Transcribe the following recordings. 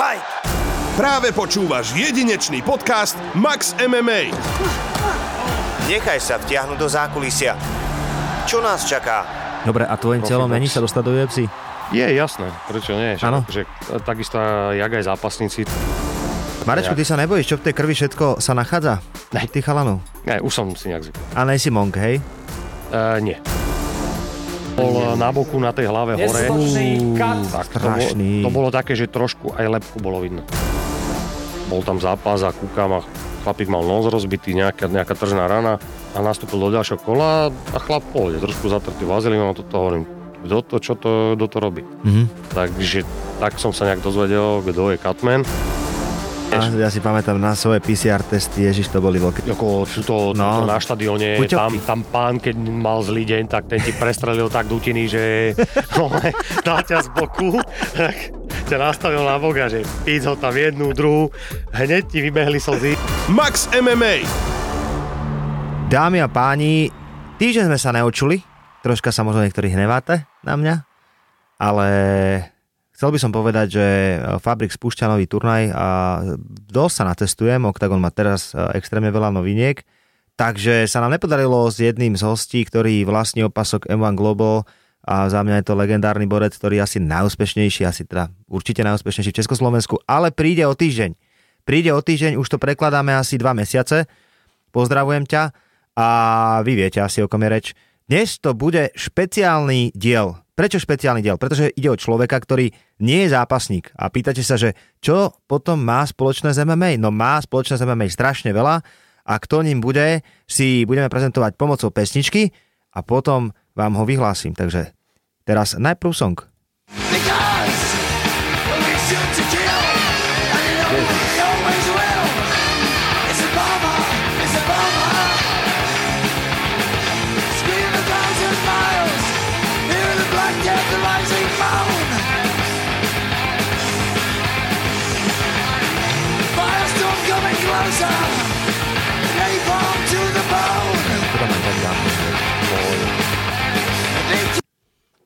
Fight! Práve počúvaš jedinečný podcast Max MMA. Nechaj sa vtiahnuť do zákulisia. Čo nás čaká? Dobre, a tvojim cieľom není sa dostať do UFC? Je, jasné, prečo nie? Áno. Že, takisto jak aj zápasníci. Marečku, ty sa nebojíš, čo v tej krvi všetko sa nachádza? Ne. Ty chalanov. Ne, už som si nejak zvykol. A nejsi monk, hej? Uh, nie. Bol na boku na tej hlave hore. Tak to, bolo, to bolo také, že trošku aj lepku bolo vidno. Bol tam zápas a kúkam a chlapík mal nos rozbitý, nejaká, nejaká tržná rana a nastúpil do ďalšieho kola a chlap pohode, trošku zatrtý vazelinom a toto hovorím, kto to, čo to, kto to robí. Mhm. Takže tak som sa nejak dozvedel, kto je Catman. A ja si pamätám na svoje PCR testy, ježiš, to boli veľké. Ako tuto, No. no, na štadióne, tam, tam pán, keď mal zlý deň, tak ten ti prestrelil tak dutiny, že no, dal ťa z boku, tak ťa nastavil na bok a že píc ho tam jednu, druhú, hneď ti vybehli slzy. Max MMA. Dámy a páni, týždeň sme sa neučuli, troška sa možno niektorí hneváte na mňa, ale chcel by som povedať, že Fabrik spúšťa nový turnaj a dosť sa natestujem, Octagon má teraz e, extrémne veľa noviniek, takže sa nám nepodarilo s jedným z hostí, ktorý vlastní opasok M1 Global a za mňa je to legendárny borec, ktorý je asi najúspešnejší, asi teda určite najúspešnejší v Československu, ale príde o týždeň. Príde o týždeň, už to prekladáme asi dva mesiace. Pozdravujem ťa a vy viete asi, o kom je reč. Dnes to bude špeciálny diel. Prečo špeciálny diel? Pretože ide o človeka, ktorý nie je zápasník. A pýtate sa, že čo potom má spoločné s MMA? No má spoločné s MMA strašne veľa a kto ním bude, si budeme prezentovať pomocou pesničky a potom vám ho vyhlásim. Takže teraz najprv song.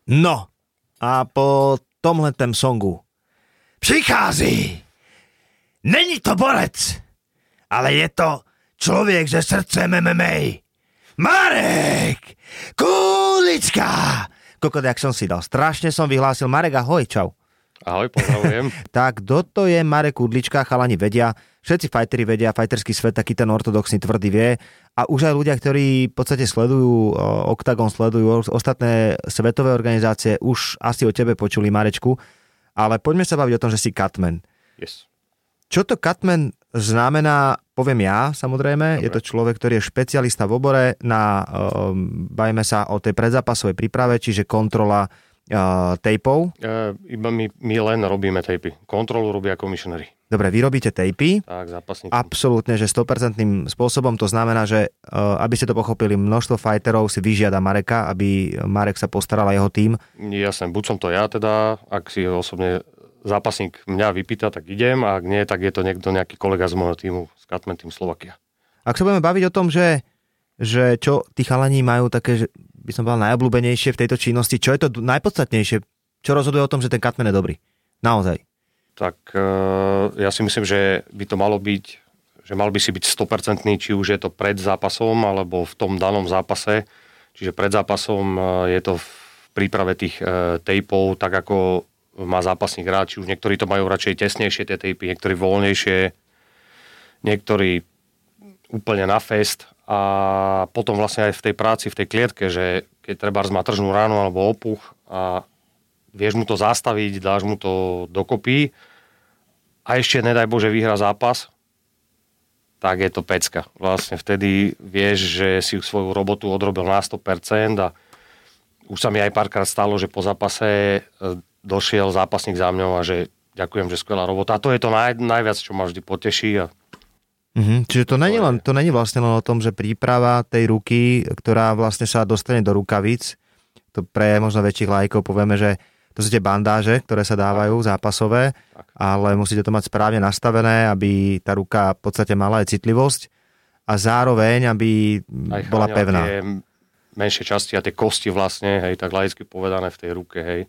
No a po tomhletem songu přichází. Není to borec, ale je to člověk se srdcem MMA. Marek Kulička. Kokot, jak som si dal. Strašne som vyhlásil. Marek, ahoj, čau. Ahoj, pozdravujem. Tak, kto to je Marek Kudlička? Chalani vedia, všetci fajteri vedia, fajterský svet taký ten ortodoxný tvrdý vie. A už aj ľudia, ktorí v podstate sledujú o, Octagon, sledujú ostatné svetové organizácie, už asi o tebe počuli, Marečku. Ale poďme sa baviť o tom, že si Catman. Yes. Čo to Catman znamená, poviem ja samozrejme, Dobre. je to človek, ktorý je špecialista v obore na, um, bajme sa o tej predzápasovej príprave, čiže kontrola uh, tejpov. Uh, iba my, my len robíme tejpy. Kontrolu robia komisionery. Dobre, vy robíte tejpy, Tak, zápasníci. Absolútne, že 100% spôsobom. To znamená, že uh, aby ste to pochopili, množstvo fighterov si vyžiada Mareka, aby Marek sa postaral a jeho tým. Jasné, buď som to ja teda, ak si osobne zápasník mňa vypýta, tak idem, a ak nie, tak je to niekto, nejaký kolega z môjho týmu, z Catman Team Slovakia. Ak sa budeme baviť o tom, že, že čo tí chalani majú také, že by som povedal najobľúbenejšie v tejto činnosti, čo je to najpodstatnejšie, čo rozhoduje o tom, že ten Catman je dobrý. Naozaj. Tak e, ja si myslím, že by to malo byť, že mal by si byť 100% či už je to pred zápasom, alebo v tom danom zápase. Čiže pred zápasom e, je to v príprave tých e, tejpov, tak ako má zápasník rád, či už niektorí to majú radšej tesnejšie tie tejpy, niektorí voľnejšie, niektorí úplne na fest a potom vlastne aj v tej práci, v tej klietke, že keď treba má tržnú ránu alebo opuch a vieš mu to zastaviť, dáš mu to dokopy a ešte nedaj Bože vyhra zápas, tak je to pecka. Vlastne vtedy vieš, že si svoju robotu odrobil na 100% a už sa mi aj párkrát stalo, že po zápase e, došiel zápasník za mňou a že ďakujem, že skvelá robota. A to je to naj, najviac, čo ma vždy poteší. A Mhm. Čiže to není, len, to není vlastne len o tom, že príprava tej ruky, ktorá vlastne sa dostane do rukavic, to pre možno väčších lajkov povieme, že to sú tie bandáže, ktoré sa dávajú zápasové, Tak. ale musíte to mať správne nastavené, aby tá ruka v podstate mala aj citlivosť a zároveň, aby aj bola pevná. Tie menšie časti a tie kosti vlastne, hej, tak laicky povedané v tej ruke, hej,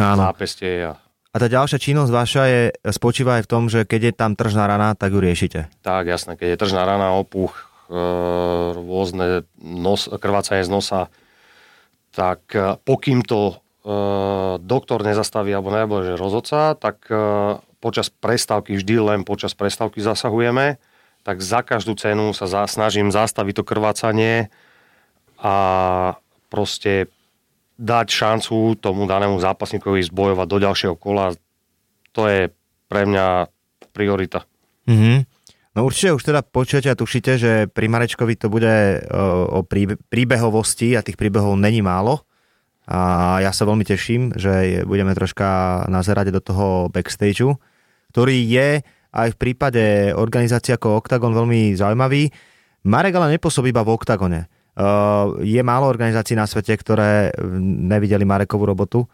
Áno. zápestie a A tá ďalšia činnosť vaša je, spočíva aj v tom, že keď je tam tržná rana, tak ju riešite. Tak, jasné, keď je tržná rana, opuch, e, rôzne nos, krvácanie z nosa, tak e, pokým to e, doktor nezastaví alebo že rozhodca, tak počas prestávky, vždy len počas prestávky zasahujeme, tak za každú cenu sa snažím zastaviť to krvácanie a proste dať šancu tomu danému zápasníkovi zbojovať do ďalšieho kola. To je pre mňa priorita. Mhm. No určite už teda počujete a tušíte, že pri Marečkovi to bude o, o príbe- príbehovosti a tých príbehov není málo. A ja sa veľmi teším, že budeme troška nazerať do toho backstageu, ktorý je aj v prípade organizácie ako Octagon veľmi zaujímavý. Marek ale nepôsobí iba v Octagone. Uh, je málo organizácií na svete, ktoré nevideli Marekovú robotu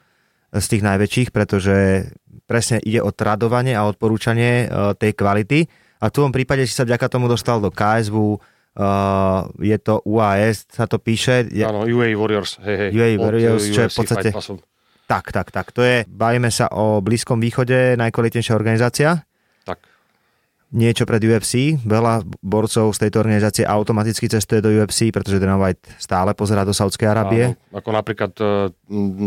z tých najväčších, pretože presne ide o tradovanie a odporúčanie uh, tej kvality. A v tom prípade si sa vďaka tomu dostal do KSV, uh, je to UAS, sa to píše. Je, Áno, UA Warriors. Hej, hej, UA Warriors, čo je v podstate- tak, tak, tak. To je, bavíme sa o Blízkom východe, najkvalitnejšia organizácia. Niečo pred UFC. Veľa borcov z tejto organizácie automaticky cestuje do UFC, pretože Dana White stále pozerá do Saudskej Arábie. Áno, ako napríklad e,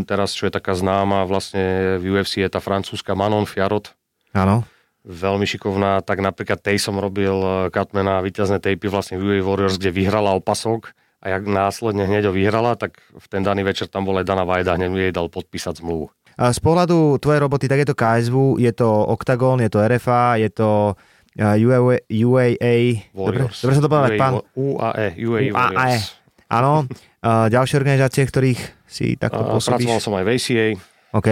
teraz, čo je taká známa vlastne v UFC, je tá francúzska Manon Fiarot. Áno. Veľmi šikovná, tak napríklad tej som robil e, Katmana víťazné tejpy vlastne v UA Warriors, kde vyhrala opasok a jak následne hneď ho vyhrala, tak v ten daný večer tam bol aj Dana White a hneď jej dal podpísať zmluvu. Z pohľadu tvojej roboty, tak je to KSV, je to Octagon, je to RFA, je to uh, UAA, dobre, dobre som to povedal, UAE, pán UAE, UAE UAE. Áno, ďalšie organizácie, ktorých si takto A Pracoval pôsobíš. som aj v ACA, OK.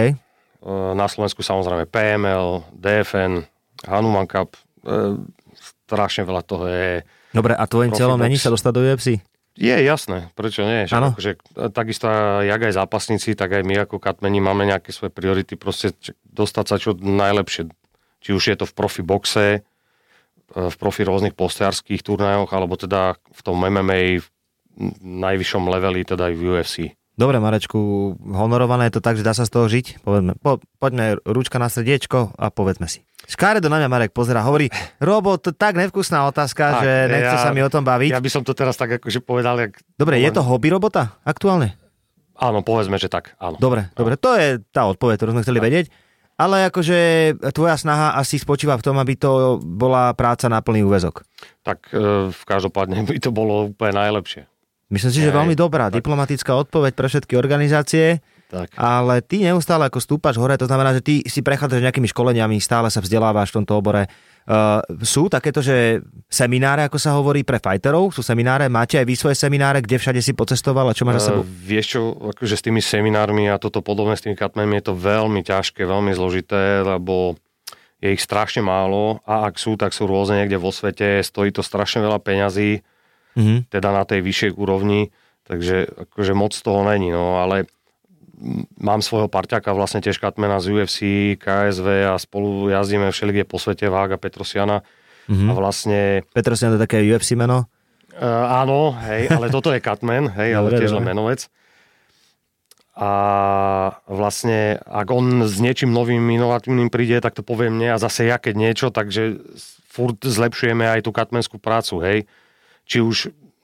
na Slovensku samozrejme PML, DFN, Hanuman Cup, e, strašne veľa toho je. Dobre, a tvojim cieľom není sa dostať do UFC? Je jasné, prečo nie? Však akože, e, takisto jak aj zápasníci, tak aj my ako katmeni máme nejaké svoje priority, proste dostať sa čo najlepšie. Či už je to v profi boxe, v profi rôznych postiarských turnajoch, alebo teda v tom MMA v najvyššom leveli, teda aj v UFC. Dobre, Marečku, honorované je to tak, že dá sa z toho žiť? Povedme, po, poďme ručka na srdiečko a povedzme si. Škáre do na mňa Marek pozera, hovorí, Robo, to tak nevkusná otázka, Tak, že nechce ja- sa mi o tom baviť. Ja by som to teraz tak akože povedal, jak... Dobre, je to hobby robota aktuálne? Áno, povedzme, že tak, áno. Dobre, dobre, to je tá odpoveď, ktorú sme chceli vedieť. Ale akože tvoja snaha asi spočíva v tom, aby to bola práca na plný úvezok. Tak e, v každopádne by to bolo úplne najlepšie. Myslím si, že veľmi dobrá tak. diplomatická odpoveď pre všetky organizácie, Tak. ale ty neustále ako stúpaš hore, to znamená, že ty si prechádzaš nejakými školeniami, stále sa vzdelávaš v tomto obore. Uh, sú takéto, že semináre, ako sa hovorí, pre fighterov? Sú semináre? Máte aj vy svoje semináre, kde všade si pocestoval a čo máš za sebou? Uh, vieš čo, akože s tými seminármi a toto podobné s tými katmenmi je to veľmi ťažké, veľmi zložité, lebo je ich strašne málo a ak sú, tak sú rôzne niekde vo svete, stojí to strašne veľa peňazí, Mhm. teda na tej vyššej úrovni, takže akože moc toho není, no ale mám svojho parťaka vlastne tiež katmena z UFC, KSV a spolu jazdíme všelikde po svete, Vága Petrosiana Mhm. a vlastne Petrosian to je také UFC meno? Uh, áno, hej, ale toto je Catman, hej, ale Dobre, tiež len menovec. A vlastne, ak on s niečím novým, inovatívnym príde, tak to poviem mne a zase ja keď niečo, takže furt zlepšujeme aj tú katmenskú prácu, hej. Či už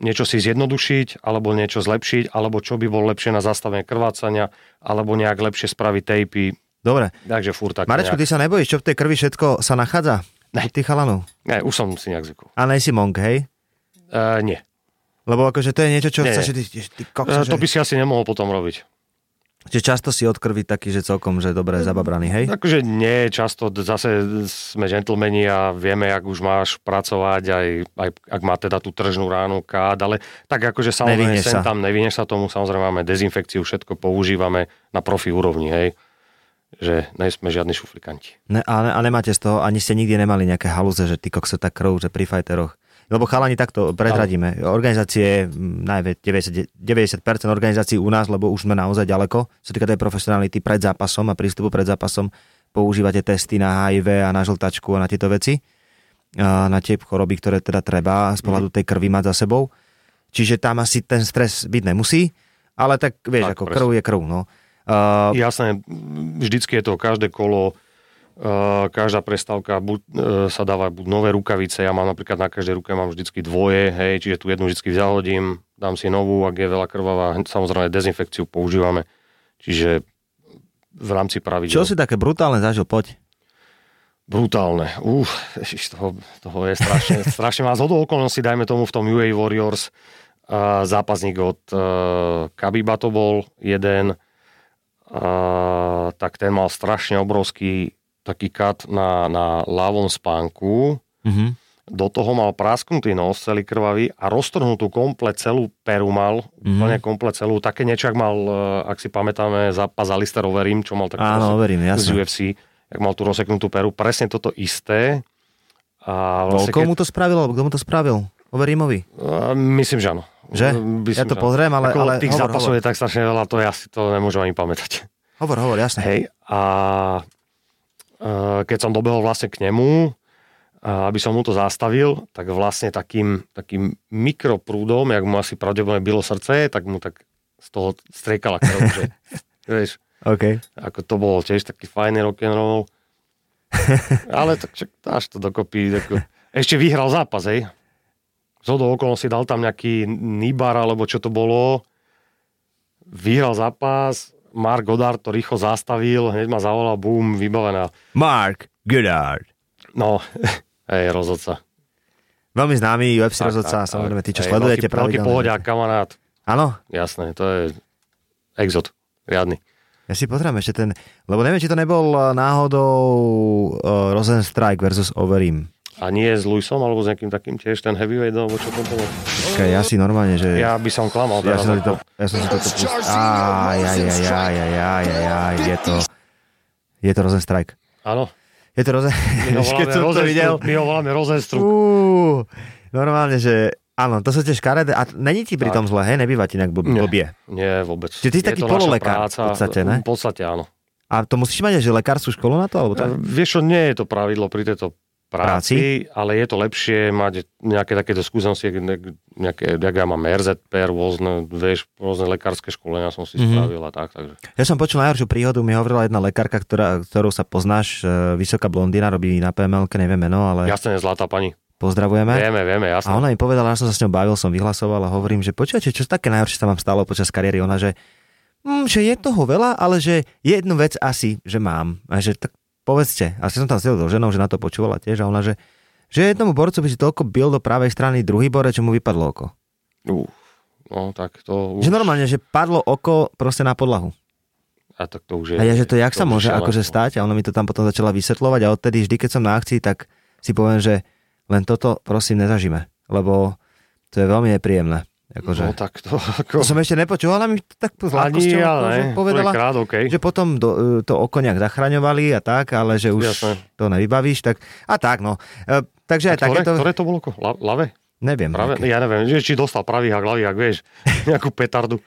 niečo si zjednodušiť, alebo niečo zlepšiť, alebo čo by bolo lepšie na zastavenie krvácania, alebo nejak lepšie spraviť tejpy. Dobre. Takže furt tak Marečku, nejak. ty sa nebojíš, čo v tej krvi všetko sa nachádza? Ne. Ty chalanov. Ne, už som si nejak zvykol. A nejsi monk, hej? Uh, nie. Lebo akože to je niečo, čo Nie. chceš, že ty, ty kokso, Uh, že, to by si asi nemohol potom robiť. Že často si od krvi taký, že celkom, že dobre zababraný, hej? Akože nie, často zase sme džentlmeni a vieme, jak už máš pracovať, aj, aj ak má teda tú tržnú ránu kád, ale tak akože samozrejme Nevyhneš sem sa. tam nevyhneš sa tomu, samozrejme máme dezinfekciu, všetko používame na profi úrovni, hej, že nie sme žiadni šuflikanti. Ne, a, ne, a nemáte z toho, ani ste nikdy nemali nejaké halúze, že ty kokso tak krv, že pri fajteroch. Lebo chalani takto predradíme. Organizácie, najvä, 90, 90% organizácií u nás, lebo už sme naozaj ďaleko, čo týka tej profesionality pred zápasom a prístupu pred zápasom, používate testy na HIV a na žltačku a na tieto veci, a na tie choroby, ktoré teda treba z pohľadu tej krvi mať za sebou. Čiže tam asi ten stres byť nemusí, ale tak vieš, Tak, ako presne. krv je krv. No. Uh, Jasné, vždycky je to každé kolo každá prestávka buď, uh, sa dáva buď nové rukavice, ja mám napríklad na každej ruke mám vždycky dvoje, hej, čiže tu jednu vždycky zahodím, dám si novú, ak je veľa krvavá, samozrejme dezinfekciu používame, čiže v rámci pravidel. Čo si také brutálne zažil? Poď. Brutálne. Uf, ježiš, toho, toho je strašne, strašne má zhodou okolností, dajme tomu v tom UA Warriors, uh, zápasník od uh, Kabiba to bol jeden, uh, tak ten mal strašne obrovský taký kat na, na ľavom spánku, Mhm. do toho mal prasknutý nos, celý krvavý a roztrhnutú komplet celú peru mal, Mhm. úplne komplet celú. Také niečo, ak mal, uh, ak si pamätáme, zápas Alistair Overeem, čo mal takú Áno, overím, z. UFC, jak mal tú rozseknutú peru, presne toto isté. A Vlastne vlastne, komu to spravil, kto mu to spravil? Overímovi. a myslím, že áno. Že? Myslím, Ja to pozriem, ale- Ako ale tých hovor, zápasov hovor. je tak strašne veľa, to ja si to nemôžem ani pamätať. Hovor, hovor, jasne. Hej, a keď som dobehol vlastne k nemu, aby som mu to zastavil, tak vlastne takým, takým mikroprúdom, jak mu asi pravdepodobne bylo srdce, tak mu tak z toho striekala krv, že vieš, OK. ako to bolo tiež taký fajný rock'n'roll. Ale tak však dáš to dokopy. Ako... Ešte vyhral zápas, hej. Z hodou okolností dal tam nejaký Nibar, alebo čo to bolo. Vyhral zápas, Mark Goddard to rýchlo zastavil, hneď ma zavolal, bum, vybavená. Mark Goddard. No, hej, rozhodca. Veľmi známy UFC Tak, rozhodca, tak, samozrejme, tí, čo Hej, sledujete veľký, veľký pohodiak, kamarát. Áno, Jasné, to je exot, riadny. ja si pozriem ešte ten, lebo neviem, či to nebol náhodou uh, Rosenstrike versus Overeem. A nie s Luisom, alebo s nejakým takým tiež ten heavyweight, alebo čo to bolo? Počkaj, ja si normálne, že... Ja by som klamal ja, teraz. som to, ja som si toto pustil. Aj, aj, aj, aj, aj, aj, je to... Je to Rosenstrike. Áno. Je to Rosen... My ho voláme to Rozenstrup, videl... My ho voláme. Uú, normálne, že... Áno, to sú tie škaredé. A není ti pri Tak. tom zle, hej? Nebýva ti nejak blb- Nie. blbie. Nie, vôbec. Čiže ty si Je taký to pololekár v podstate, ne? V podstate áno. A to musíš mať, že lekárskú školu na to? Alebo to? E, Vieš čo, nie je to pravidlo pri tejto práci, ale je to lepšie mať nejaké takéto skúsenosti, jak- nejaké, jak ja mám RZP, rôzne, vieš, rôzne lekárske školenia som si Mhm. spravil a tak, takže. Ja som počul najhoršiu príhodu, mi hovorila jedna lekárka, ktorá, ktorou sa poznáš, e, vysoká blondína, robí na PML, neviem meno, ale Jasne, zlatá pani. pozdravujeme. Vieme, vieme, A jasne. ona mi povedala, že som sa s ňou bavil, som vyhlasoval a hovorím, že počujete, čo také najhoršie sa vám stalo počas kariéry? Ona, že, mm, že je toho veľa, ale že jednu vec asi, že mám. A že tak povedzte. A som tam sedel so ženou, že na to počúvala tiež a ona, že, že jednomu borcu by si toľko bil do pravej strany druhý bore, čo mu vypadlo oko. Uf, no, tak to... Že normálne, že padlo oko proste na podlahu. A tak to už je... A ja, že to jak sa už je môže šialenstvo. akože stať a ona mi to tam potom začala vysvetľovať a odtedy vždy, keď som na akcii, tak si poviem, že len toto prosím nezažíme, lebo to je veľmi nepríjemné. Akože, No tak to to ako... som ešte nepočul, ona mi to tak s ľahkosťou ja, akože povedala, Prvýkrát, okay. že potom do, to oko nejak zachraňovali a tak, ale že už Jasné. to nevybavíš, tak a tak no. E, takže aj A ktoré, takéto, ktoré to bolo? lave? neviem, Práve, aké- ja neviem, že či dostal pravý hak, ľavý hak, vieš, nejakú petardu.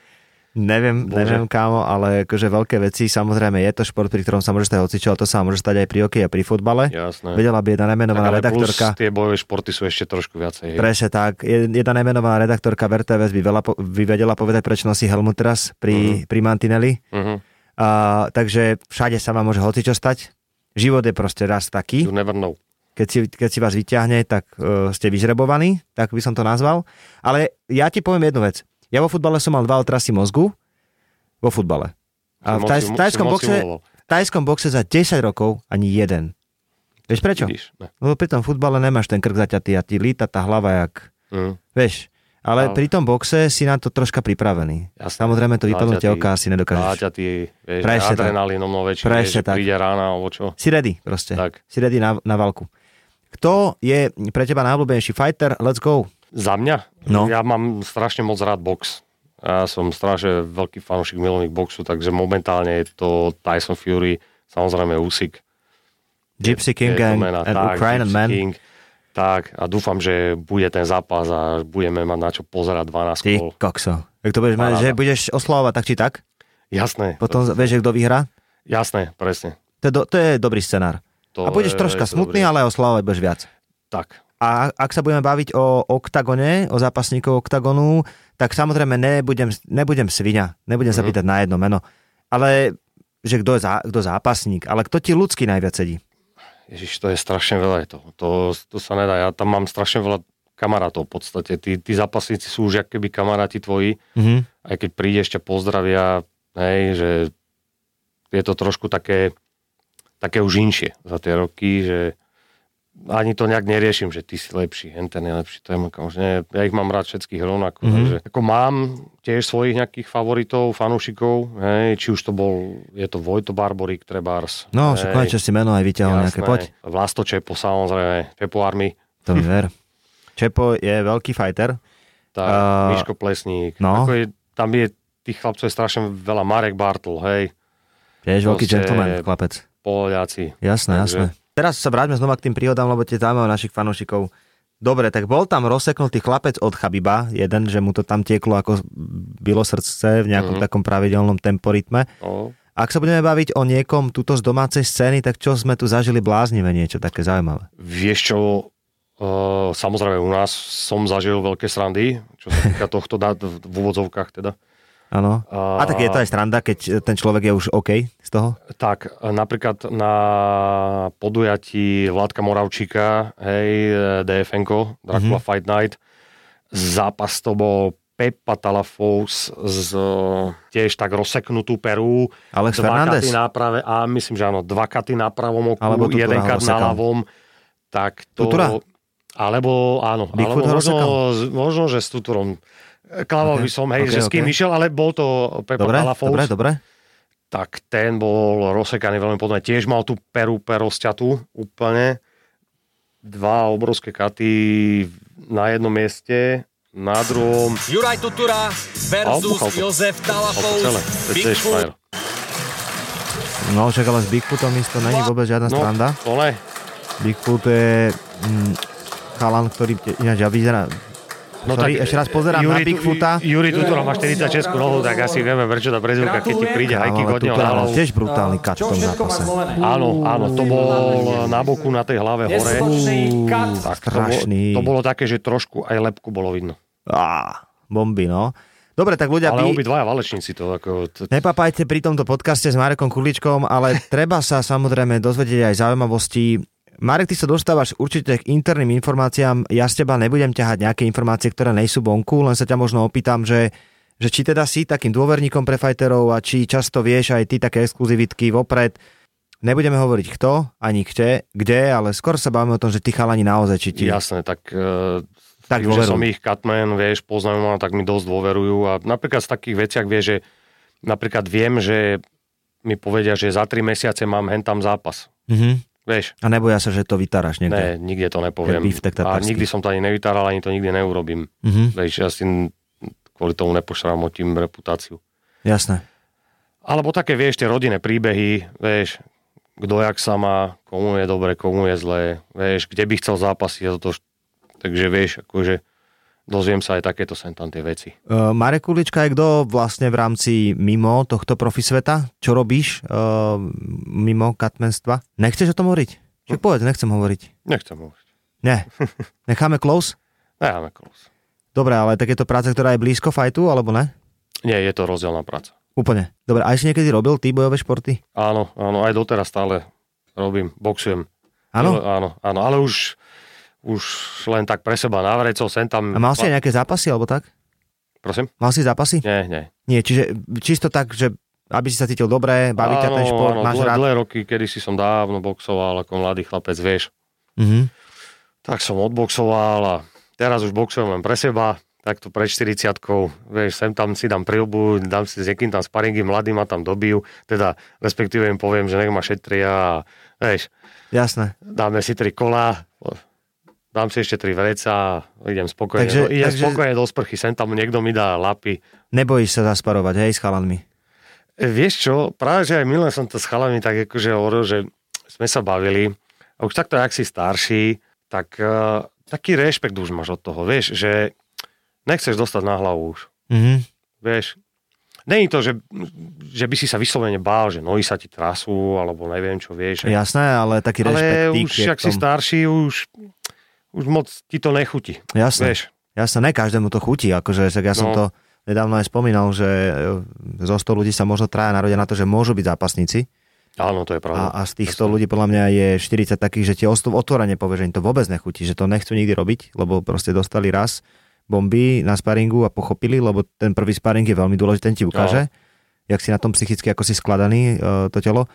Neviem, Bože. neviem kámo, ale akože veľké veci, samozrejme je to šport, pri ktorom sa môže stať hocičo, ale to sa môže stať aj pri hokeji a pri futbale. Jasné. Vedela by jedna nemenovaná redaktorka. plus tie bojové športy sú ešte trošku viacej. Presne tak. Je- Jedna nemenovaná redaktorka v RTVS by, veľa, by vedela povedať, prečo nosí helmu teraz pri, pri Mantinelli. Uh-huh. A, takže všade sa vám môže hocičo stať. Život je proste raz taký. You never know. Keď si, keď si vás vyťahne, tak uh, ste vyžrebovaní, tak by som to nazval. Ale ja ti poviem jednu vec. Ja vo futbale som mal dva otrasy mozgu. Vo futbale. A v, taj, tajskom boxe, v tajskom boxe za 10 rokov ani jeden. Vieš prečo? Vidíš? Ne. Lebo pri tom futbale nemáš ten krk zaťatý a ti líta tá hlava jak Mm. Vieš, ale Ale- pri tom boxe si na to troška pripravený. Jasné. Samozrejme to vypadnutie oka si nedokážeš. Záťatý, vieš, Presne tak. adrenalínom, no väčší, vieš, tak. príde rána, alebo čo. Si ready proste. Tak. Si ready na, na valku. Kto je pre teba najobľúbenejší fighter? Let's go. Za mňa? No. Ja mám strašne moc rád box. Ja som strašne veľký fanúšik milovník boxu, takže momentálne je to Tyson Fury, samozrejme Usyk. Gypsy King Je to and, mena, and tak, Ukrainian Gypsy Man. King. Tak, a dúfam, že bude ten zápas a budeme mať na čo pozerať 12 Ty kol. kokso. Ak to budeš mať, že budeš oslavovať tak či tak, Jasné, potom vieš, že kto vyhrá? jasné, presne. To je, do, to je dobrý scenár. To A budeš je- troška je to smutný, dobré. ale oslavovať budeš viac. Tak, A ak sa budeme baviť o oktagone, o zápasníkov oktagonu, tak samozrejme nebudem, nebudem svinia, nebudem sa Mhm. pýtať na jedno meno. Ale že kto je zá, kto zápasník, ale kto ti ľudský najviac sedí? Ježiš, to je strašne veľa. Je to, to, to sa nedá. Ja tam mám strašne veľa kamarátov v podstate. Tí, tí zápasníci sú už keby kamaráti tvoji. Mhm. Aj keď prídeš, ťa pozdravia, hej, že je to trošku také, také už inšie za tie roky, že ani to nejak neriešim, že ty si lepší, hen ten je lepší, to je môj kamoš. Nie, ja ich mám rád všetkých rovnako. Mhm. Mm-hmm. Takže, ako mám tiež svojich nejakých favoritov, fanúšikov, hej, či už to bol, je to Vojto Barborik, Trebárs. No, však konečne si meno aj vyťahol nejaké, poď. Vlasto Čepo, samozrejme, Čepo Army, To mi ver. Čepo je veľký fighter. tak, A- Miško Plesník. no. Ako je, tam je tých chlapcov je strašne veľa. Marek Bartl, hej, Tiež veľký gentleman, chlapec. Poliaci. Jasné, Takže- jasné. Teraz sa vráťme znova k tým príhodám, lebo tie zaujímavé našich fanúšikov. Dobre, tak bol tam rozseknutý chlapec od Chabiba, jeden, že mu to tam tieklo ako bylo srdce v nejakom Mhm. takom pravidelnom temporitme. No, Ak sa budeme baviť o niekom tuto z domácej scény, tak čo sme tu zažili bláznivé, niečo také zaujímavé. Vieš čo, uh, samozrejme u nás som zažil veľké srandy, čo sa týka tohto dá v v úvodzovkách teda. Áno. A- A tak je to aj stranda, keď ten človek je už OK z toho? Tak, napríklad na podujatí Vládka Moravčíka, hej, DFNko, Dracula Mhm. Fight Night, zápas to bol Pepa Talafous z tiež tak rozseknutú peru. Alex dva Fernández. katy na prave, a myslím, že áno, dva katy na pravom oku, Alebo jeden kat na ľavom. Tak to... Tutura? Alebo, áno, Bigfoot alebo možno, možno, že s Tuturom. Klával Ok, by som, hej, ok, že s kým išiel, ale bol to Pepa Dobre, Talafous dobre, dobre. tak ten bol rozsekaný veľmi podobne. Tiež mal tú peru perosťatú úplne. Dva obrovské katy na jednom mieste, na druhom Juraj Tutura versus. Jozef. Talafous. Frajer. No, však ale s Bigfootom isto není vôbec žiadna No, stranda. ne. Bigfoot je mm, chalan, ktorý ináč ja vyzerá... No Sorry, ešte raz pozerám na Bigfoota. Juri Tutura má 46 nohu, tak asi vieme, prečo tá prezivka, keď ti príde hajky hodne na hlavu. tiež brutálny kat v tom zápase. Áno, áno, to bol na boku na tej hlave hore. Tak Strašný. to bolo také, že trošku aj lepku bolo vidno. Á, bomby, no. Dobre, tak ľudia, Ale vy obidvaja valečníci to ako... To, nepapajte pri tomto podcaste s Marekom Kuličkom, ale treba sa samozrejme dozvedieť aj zaujímavosti. Marek, ty sa dostávaš určite k interným informáciám. Ja z teba nebudem ťahať nejaké informácie, ktoré nejsú vonku, len sa ťa možno opýtam, že, že či teda si takým dôverníkom pre fighterov a či často vieš aj ty také exkluzivitky vopred. Nebudeme hovoriť kto, ani kde, kde, ale skôr sa bavíme o tom, že tí chalani naozaj, či ti... Jasné, tak, uh, Tak tým, že som ich katman, vieš, poznajú ma, tak mi dosť dôverujú a napríklad z takých veciach vie, že napríklad viem, že mi povedia, že za tri mesiace mám hen tam zápas. Mhm. Vieš, A neboja sa, že to vytáraš niekde. ne, nikde to nepoviem. A nikdy som to ani nevytáral, ani to nikdy neurobím. Mhm. Vieš, ja si kvôli tomu nepošramotím reputáciu. Jasné. Alebo také, vieš, tie rodinné príbehy, vieš, kto jak sa má, komu je dobre, komu je zlé, vieš, kde by chcel zápasiť a toto. Takže vieš, akože dozviem sa aj takéto sem tam tie veci. Uh, Marek Kulička je kto vlastne v rámci mimo tohto profi sveta? Čo robíš uh, mimo katmenstva? Nechceš o tom hovoriť? Čo povedz, nechcem hovoriť. Nechcem hovoriť. Ne. Necháme close? Necháme close. Dobre, ale tak je to práca, ktorá je blízko fajtu, alebo ne? Nie, je to rozdielna práca. Úplne. Dobre, aj si niekedy robil ty bojové športy? Áno, áno, aj doteraz stále robím, boxujem. Áno? Áno, áno, ale už, už len tak pre seba návrecov, sem tam... A mal si aj nejaké zápasy, alebo tak? Prosím? Mal si zápasy? Nie, nie. Nie, čiže čisto tak, že aby si sa cítil dobre, baví ťa ten šport, áno, máš dlhé, rád. dlhé roky, kedy si som dávno boxoval ako mladý chlapec, vieš. Mhm. Tak som odboxoval a teraz už boxujem len pre seba, takto pred 40 vieš, sem tam si dám prilbu, dám si s niekým tam sparingy, mladý ma tam dobijú, teda respektíve im poviem, že nech ma šetria a vieš, Jasné. dáme si tri kola, dám si ešte tri vreca a idem spokojne, Takže- takže, idem takže- spokojne do sprchy, sem tam niekto mi dá lapy. Nebojíš sa zasparovať, hej, s chalanmi? E, Vieš čo, práve že aj milé som to s chalami tak akože hovoril, že sme sa bavili a už takto, ak si starší, tak uh, taký rešpekt už máš od toho, vieš, že nechceš dostať na hlavu už, Mhm. vieš. Není to, že, že by si sa vyslovene bál, že nohy sa ti trasú, alebo neviem čo, vieš. Jasné, ale taký rešpekt ale už, ak si starší, už, už moc ti to nechutí, Jasné. vieš. Jasné, ne každému to chutí, akože ja som No. to nedávno aj spomínal, že e, zo 100 ľudí sa možno traja narodia na to, že môžu byť zápasníci. Áno, to je pravda. A, a z tých 100 ľudí podľa mňa je 40 takých, že ti ostu- otvorene povie, že im to vôbec nechutí, že to nechcú nikdy robiť, lebo proste dostali raz bomby na sparingu a pochopili, lebo ten prvý sparing je veľmi dôležitý, ten ti ukáže, jak si na tom psychicky, ako si skladaný uh, to telo.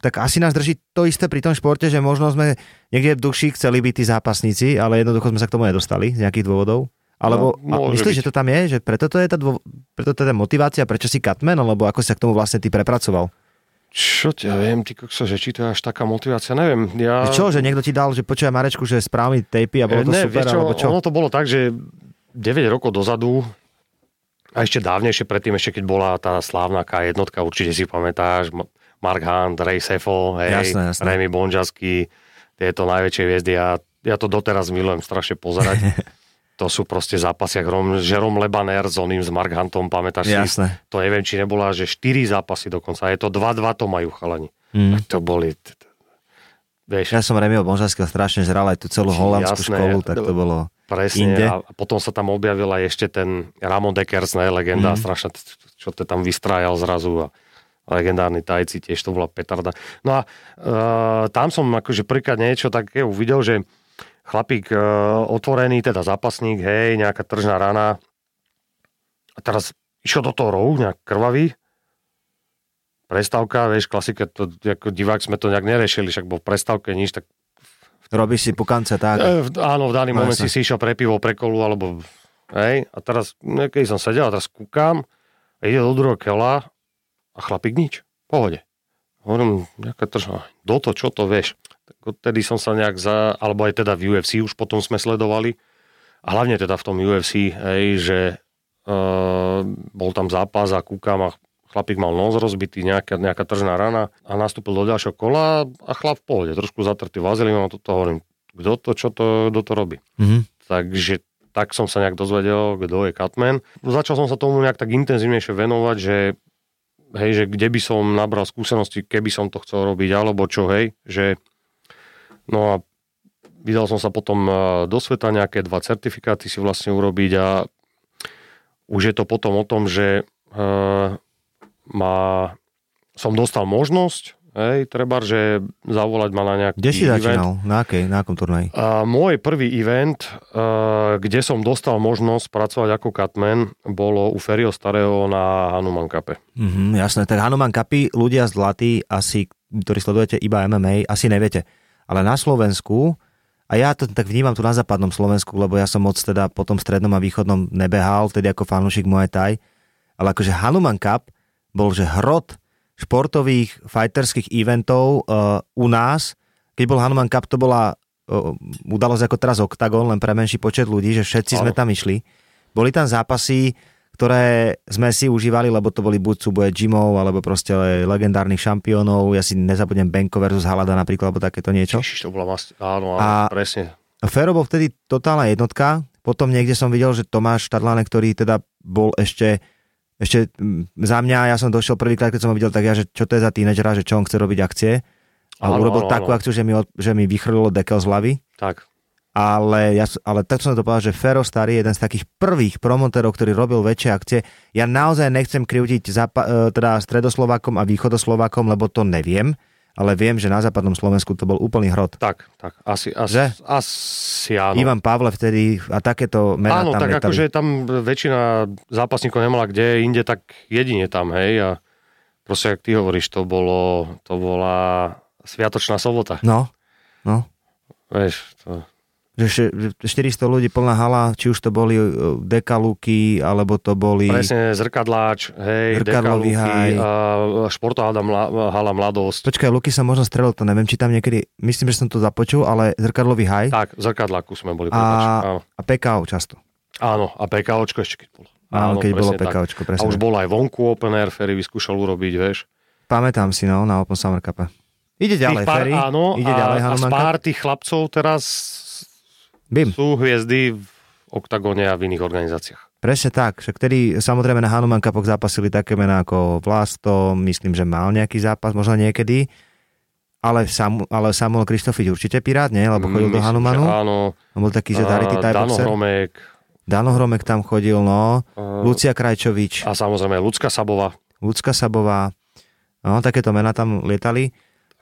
Tak asi nás drží to isté pri tom športe, že možno sme niekde v duši chceli byť tí zápasníci, ale jednoducho sme sa k tomu nedostali z nejakých dôvodov. Alebo No, myslíš, byť. že to tam je? Že preto to je tá, dô... preto to je tá motivácia, prečo si Catman, alebo ako si sa k tomu vlastne ty prepracoval? Čo ťa viem, ty kokso, že či to je až taká motivácia, neviem. Ja... Čo, že niekto ti dal, že počúvaj Marečku, že správny tejpy a bolo to ne, super, čo, alebo čo? Ono to bolo tak, že 9 rokov dozadu a ešte dávnejšie predtým, ešte keď bola tá slávna K1, určite si pamätáš, Mark Hunt, Ray Sefo, hej, Jasné, jasné. Remy Bonžasky, tieto najväčšie hviezdy. Ja, ja to doteraz milujem strašne pozerať. to sú proste zápasy, jak Rom, Jerome Lebaner s oným, s Mark Huntom, pamätáš si? Jasné. To neviem, či nebola, že 4 zápasy dokonca. Je to 2-2 to majú chalani. Mm. To boli... Vieš, Ja som Remio Bonžarského strašne žral aj tú celú holandskú Jasné, školu, tak to bolo... Presne. inde. A potom sa tam objavil aj ešte ten Ramon Deckers, ne, legenda, mm. strašne, čo to tam vystrájal zrazu a legendárny tajci, tiež to bola petarda. No a uh, tam som akože prvýkrát niečo také uvidel, že chlapík uh, otvorený, teda zápasník, hej, nejaká tržná rana a teraz išiel do toho rohu, nejak krvavý, prestávka, vieš, klasika, to, ako divák sme to nejak neriešili, však bol v prestávke nič, tak Robíš si pukance tak. E, v- áno, v daný No, moment si si išiel pre pivo, pre kolu, alebo... Hej, a teraz, no, keď som sedel, a teraz kúkam, a ide do druhého kela a chlapík nič. V pohode. Hovorím, nejaká tržná. Do to, čo to vieš? Tak odtedy som sa nejak za... Alebo aj teda v UFC už potom sme sledovali. A hlavne teda v tom UFC, hej, že uh, bol tam zápas a kúkam a chlapík mal nos rozbitý, nejaká, nejaká tržná rana a nastúpil do ďalšieho kola a chlap v pohode, trošku zatrtý vazelínom a toto hovorím, kto to, čo to, kto to robí. Mhm. Takže tak som sa nejak dozvedel, kto je Catman. Začal som sa tomu nejak tak intenzívnejšie venovať, že hej, že kde by som nabral skúsenosti, keby som to chcel robiť, alebo čo, hej, že no a vydal som sa potom eh, do sveta nejaké dva certifikáty si vlastne urobiť a už je to potom o tom, že uh, ma, som dostal možnosť, hej, treba, že zavolať ma na nejaký Kde si event. začínal? Na, akej, na akom turnaji? A môj prvý event, uh, kde som dostal možnosť pracovať ako Catman, bolo u Ferio Starého na Hanuman Cupe. Mhm, jasné, tak Hanuman Kapy, ľudia zlatí, asi, ktorí sledujete iba MMA, asi neviete. Ale na Slovensku, a ja to tak vnímam tu na západnom Slovensku, lebo ja som moc teda po tom strednom a východnom nebehal, tedy ako fanúšik Muay Thai, ale akože Hanuman Cup bol, že hrot športových fighterských eventov uh, u nás. Keď bol Hanuman Cup, to bola uh, udalosť ako teraz Octagon, len pre menší počet ľudí, že všetci sme Áno. tam išli. Boli tam zápasy, ktoré sme si užívali, lebo to boli buď súboje Jimov, alebo proste legendárnych šampiónov. Ja si nezabudnem Benko versus Halada napríklad, alebo takéto niečo. Ježiš, to bola mast... Áno, áno, A- presne. Fero bol vtedy totálna jednotka, potom niekde som videl, že Tomáš Štadlánek, ktorý teda bol ešte ešte mm, za mňa, ja som došiel prvýkrát, keď som ho videl, tak ja, že čo to je za tínedžera, že čo on chce robiť akcie. A Áno, urobil áno, takú áno. akciu, že mi, že mi vychrlilo dekel z hlavy. Tak. Ale, ja, ale tak som to povedal, že Fero Starý je jeden z takých prvých promotérov, ktorý robil väčšie akcie. Ja naozaj nechcem krivdiť zapa- e, teda stredoslovákom a východoslovákom, lebo to neviem, ale viem, že na západnom Slovensku to bol úplný hrot. Tak, tak. Asi, asi, Že? asi áno. Ivan Pavle vtedy a takéto mená áno, tam tak akože tam väčšina zápasníkov nemala kde inde, tak jedine tam, hej. A proste, ak ty hovoríš, to bolo, to bola Sviatočná sobota. No, no. Vieš, to... Že še- že 400 ľudí, plná hala, či už to boli e, dekalúky, alebo to boli... Presne, zrkadláč, hej, Zrkadlový haj. športová hala, mla, hala Mladosť. Počkaj, Luky sa možno strelil, to neviem, či tam niekedy, myslím, že som to započul, ale zrkadlový haj Tak, zrkadláku sme boli. a. Áno. a PKO často. áno, a PKOčko ešte keď bolo. Áno, keď bolo presne tak. PKOčko, presne. A už bol aj vonku open air, Ferry vyskúšal urobiť, vieš. Pamätám si, no, na Open Summer Cup. Ide ďalej, pár, Ferry, áno, ide a, ďalej, a z pár tých chlapcov teraz Bim, sú hviezdy v oktagóne a v iných organizáciách. presne tak. Však tedy samozrejme na Hanuman Cupoch zápasili také mená ako Vlasto, myslím, že mal nejaký zápas, možno niekedy. Ale, Samu, ale Samuel Kristofič určite pirát, nie? Lebo chodil do Myslím, Hanumanu. že Áno, On bol taký, že a Thai Dano boxer. Hromek Dano Hromek tam chodil, no. a, Lucia Krajčovič, a samozrejme Lucka Sabova. Lucka Sabová. No, takéto mená tam lietali.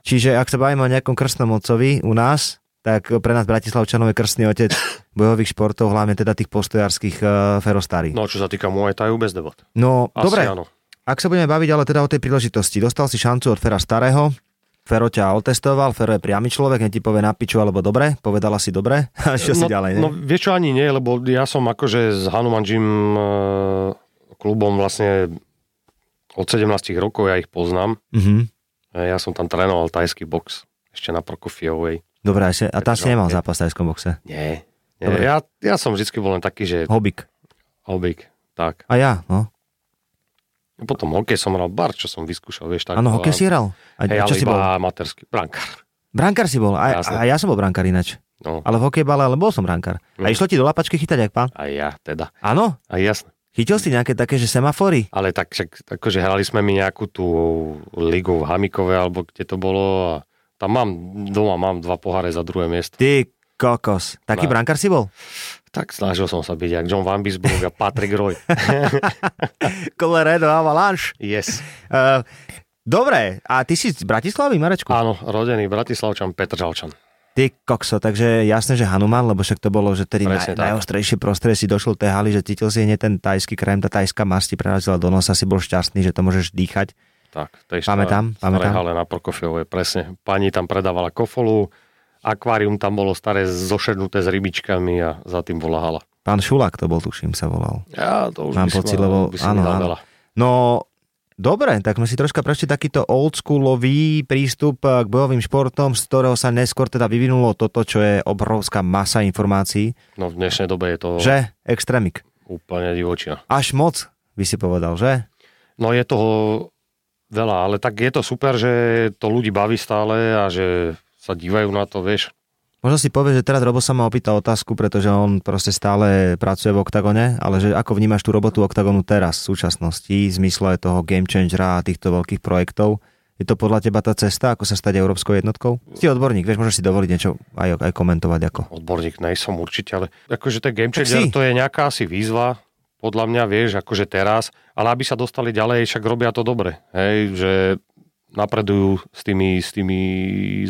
Čiže ak sa bavíme o nejakom krstnom otcovi u nás, tak pre nás Bratislavčanov je krstný otec bojových športov, hlavne teda tých postojárskych uh, ferostári. No čo sa týka Muay Thaju, bez debat. no Asi dobre, áno. ak sa budeme baviť ale teda o tej príležitosti, dostal si šancu od Fera starého, Fero ťa otestoval, Fero je priamy človek, ti povie na piču alebo dobre, povedala si dobre, a čo si no, ďalej, ne? No vieš čo, ani nie, lebo ja som akože s Hanuman Gym e, klubom vlastne od 17 rokov, ja ich poznám. Mhm. E, Ja som tam trénoval tajský box, ešte na Prokofiovej. Dobre, a a tam si nemal zápas v tajskom boxe. Nie. nie Dobre. ja, ja som vždy bol len taký, že Hobik. hobik, tak. A ja, no. Potom hokej som hral bar, čo som vyskúšal, vieš, tak. Áno, hokej si hral. A Hej, čo si bol? amatérsky, brankár. Brankár si bol. A, Jasné. a ja som bol brankár ináč. No, Ale v hokejbale, ale bol som brankár. A No. išlo ti do lapačky chytať, jak pán? aj ja teda. Áno? Aj jasné. Chytil si nejaké také, že semafory? Ale tak však, akože hrali sme mi nejakú tú ligu v Hamikove, alebo kde to bolo a tam mám, doma mám dva poháre za druhé miesto. Ty kokos. Taký No. brankár si bol? Tak snažil som sa byť, jak John Van Bisburg a Patrick Roy. Colorado Avalanche. Yes. Uh, dobre, a ty si z Bratislavy, Marečku? Áno, rodený Bratislavčan, Petr Žalčan. Ty kokso, takže jasné, že Hanuman, lebo však to bolo, že tedy Presne naj, najostrejšie prostredie si došiel tej haly, že cítil si hneď ten tajský krém, tá tajská masť ti prerazila do nosa, si bol šťastný, že to môžeš dýchať. Tak, tej Pamätám, starej pamätám. hale na Prokofiovej, presne. Pani tam predávala kofolu, akvárium tam bolo staré zošednuté s rybičkami a za tým bola hala. Pán Šulák to bol, tuším, sa volal. Ja to už Mám pocit, lebo áno, áno. No, dobre, tak sme si troška prešli takýto oldschoolový prístup k bojovým športom, z ktorého sa neskôr teda vyvinulo toto, čo je obrovská masa informácií, No v dnešnej dobe je to že extrémik. úplne divočina. Až moc, by si povedal, že? No je toho veľa, ale tak je to super, že to ľudí baví stále a že sa dívajú na to, vieš. Možno si povie, že teraz Robo sa ma opýta otázku, pretože on proste stále pracuje v Oktagone, ale že ako vnímaš tú robotu Oktagonu teraz, v súčasnosti, v zmysle toho game changera a týchto veľkých projektov? Je to podľa teba tá cesta, ako sa stať európskou jednotkou? Si odborník, vieš, môžeš si dovoliť niečo aj, aj komentovať ako. Odborník nejsom určite, ale akože ten game changer to je nejaká asi výzva, podľa mňa, vieš, akože teraz, ale aby sa dostali ďalej, však robia to dobre, hej, že napredujú s tými, s tými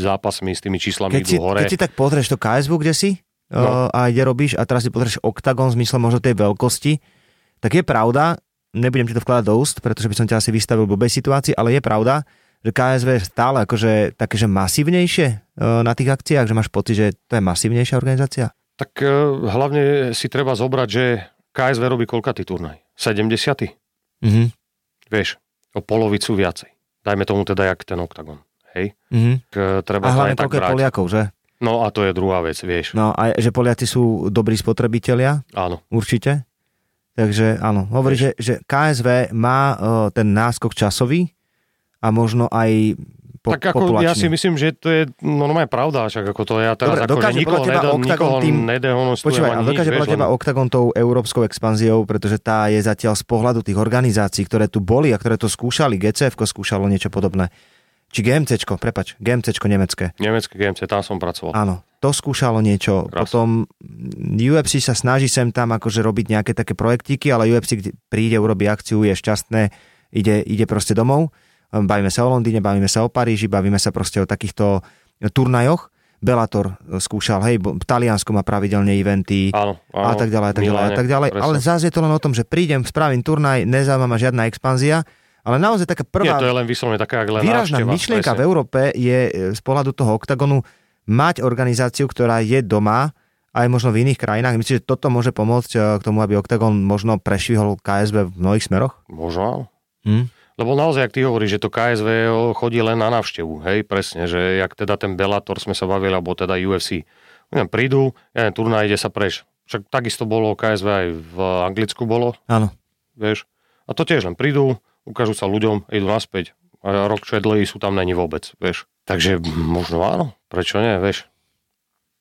zápasmi, s tými číslami Keď si, idú hore. keď si tak pozrieš to KSV, kde si no. No. a kde robíš a teraz si pozrieš Octagon v zmysle možno tej veľkosti, tak je pravda, nebudem ti to vkladať do úst, pretože by som ťa asi vystavil blbej situácii, ale je pravda, že KSV je stále akože také, že masívnejšie e, na tých akciách, že máš pocit, že to je masívnejšia organizácia? Tak e, hlavne si treba zobrať, že KSV robí koľkatý turnaj? 70. Mhm. Vieš, o polovicu viacej. Dajme tomu teda, jak ten OKTAGON. Hej? Mhm. K, treba A hlavne koľko. Poliakov, že? No a to je druhá vec, vieš. No a že Poliaci sú dobrí spotrebitelia, Áno. určite. Takže áno, hovorí, že, že KSV má uh, ten náskok časový a možno aj po, tak ako populačný. ja si myslím, že to je normálne pravda, však ako to ja teraz Dobre, ako, že dokáže nikoho, podľa teba nedom, nikoho tým- nedehonestujem Počúvaj, ani nič, dokáže podľa teba len- Octagon tou európskou expanziou, pretože tá je zatiaľ z pohľadu tých organizácií, ktoré tu boli a ktoré to skúšali, GCF skúšalo niečo podobné. Či GMCčko, prepač, GMCčko nemecké. Nemecké GMC, tam som pracoval. Áno, to skúšalo niečo. Krásne. Potom UFC sa snaží sem tam akože robiť nejaké také projektíky, ale UFC príde, urobí akciu, je šťastné, ide, ide proste domov. Bavíme sa o Londýne, bavíme sa o Paríži, bavíme sa proste o takýchto turnajoch. Bellator skúšal, hej, v Taliansku má pravidelne eventy Áno, áno, a tak ďalej, a tak ďalej, a tak ďalej. presne. Ale zase je to len o tom, že prídem, spravím turnaj, nezaujíma ma žiadna expanzia, ale naozaj taká Nie, prvá to je len vyslovene taká, len výražná návšteva, myšlienka v presne. Európe je e, z pohľadu toho oktagonu mať organizáciu, ktorá je doma aj možno v iných krajinách. Myslím, že toto môže pomôcť e, k tomu, aby Octagon možno prešvihol KSB v mnohých smeroch? Možno. Hm? Lebo naozaj, ak ty hovoríš, že to KSV chodí len na návštevu, hej, presne, že jak teda ten Bellator sme sa bavili, alebo teda UFC. Neviem, prídu, ja neviem, turnaj ide sa preš. Však takisto bolo KSV aj v Anglicku bolo, Áno. vieš. A to tiež len prídu, ukážu sa ľuďom, idú naspäť. A rok dlhý, sú tam není vôbec, vieš. Takže možno áno, prečo nie, vieš.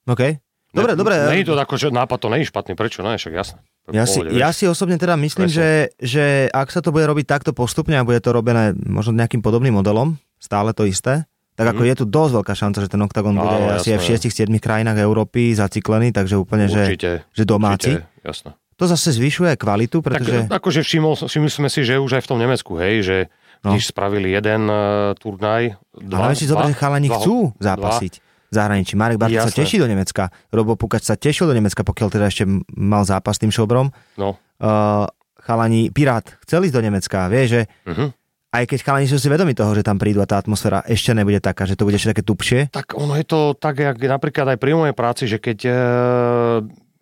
OK. Dobre, ne, dobre. Je to ako, že nápad to je špatný, prečo nie, však jasné. Ja si, Pohode, ja si osobne teda myslím, že, že ak sa to bude robiť takto postupne a bude to robené možno nejakým podobným modelom, stále to isté, tak ako Mhm. je tu dosť veľká šanca, že ten OKTAGON bude Áno, asi aj v jasné. 6-7 krajinách Európy zaciklený, takže úplne, že, určite, že domáci. určite, jasné. To zase zvyšuje kvalitu, pretože... Tak, akože všimol, všimli sme si, že už aj v tom Nemecku, hej, že No. Když spravili jeden uh, turnaj. Ale si zober, že chalani dva- chcú dva- zápasiť v zahraničí. Marek Bartok sa teší do Nemecka. Robo Pukač sa tešil do Nemecka, pokiaľ teda ešte mal zápas s tým šobrom. No, Uh, chalani, Pirát chcel ísť do Nemecka, vie, že uh-huh. aj keď chalani sú si vedomi toho, že tam prídu a tá atmosféra ešte nebude taká, že to bude ešte také tupšie. Tak ono je to tak, jak napríklad aj pri mojej práci, že keď e,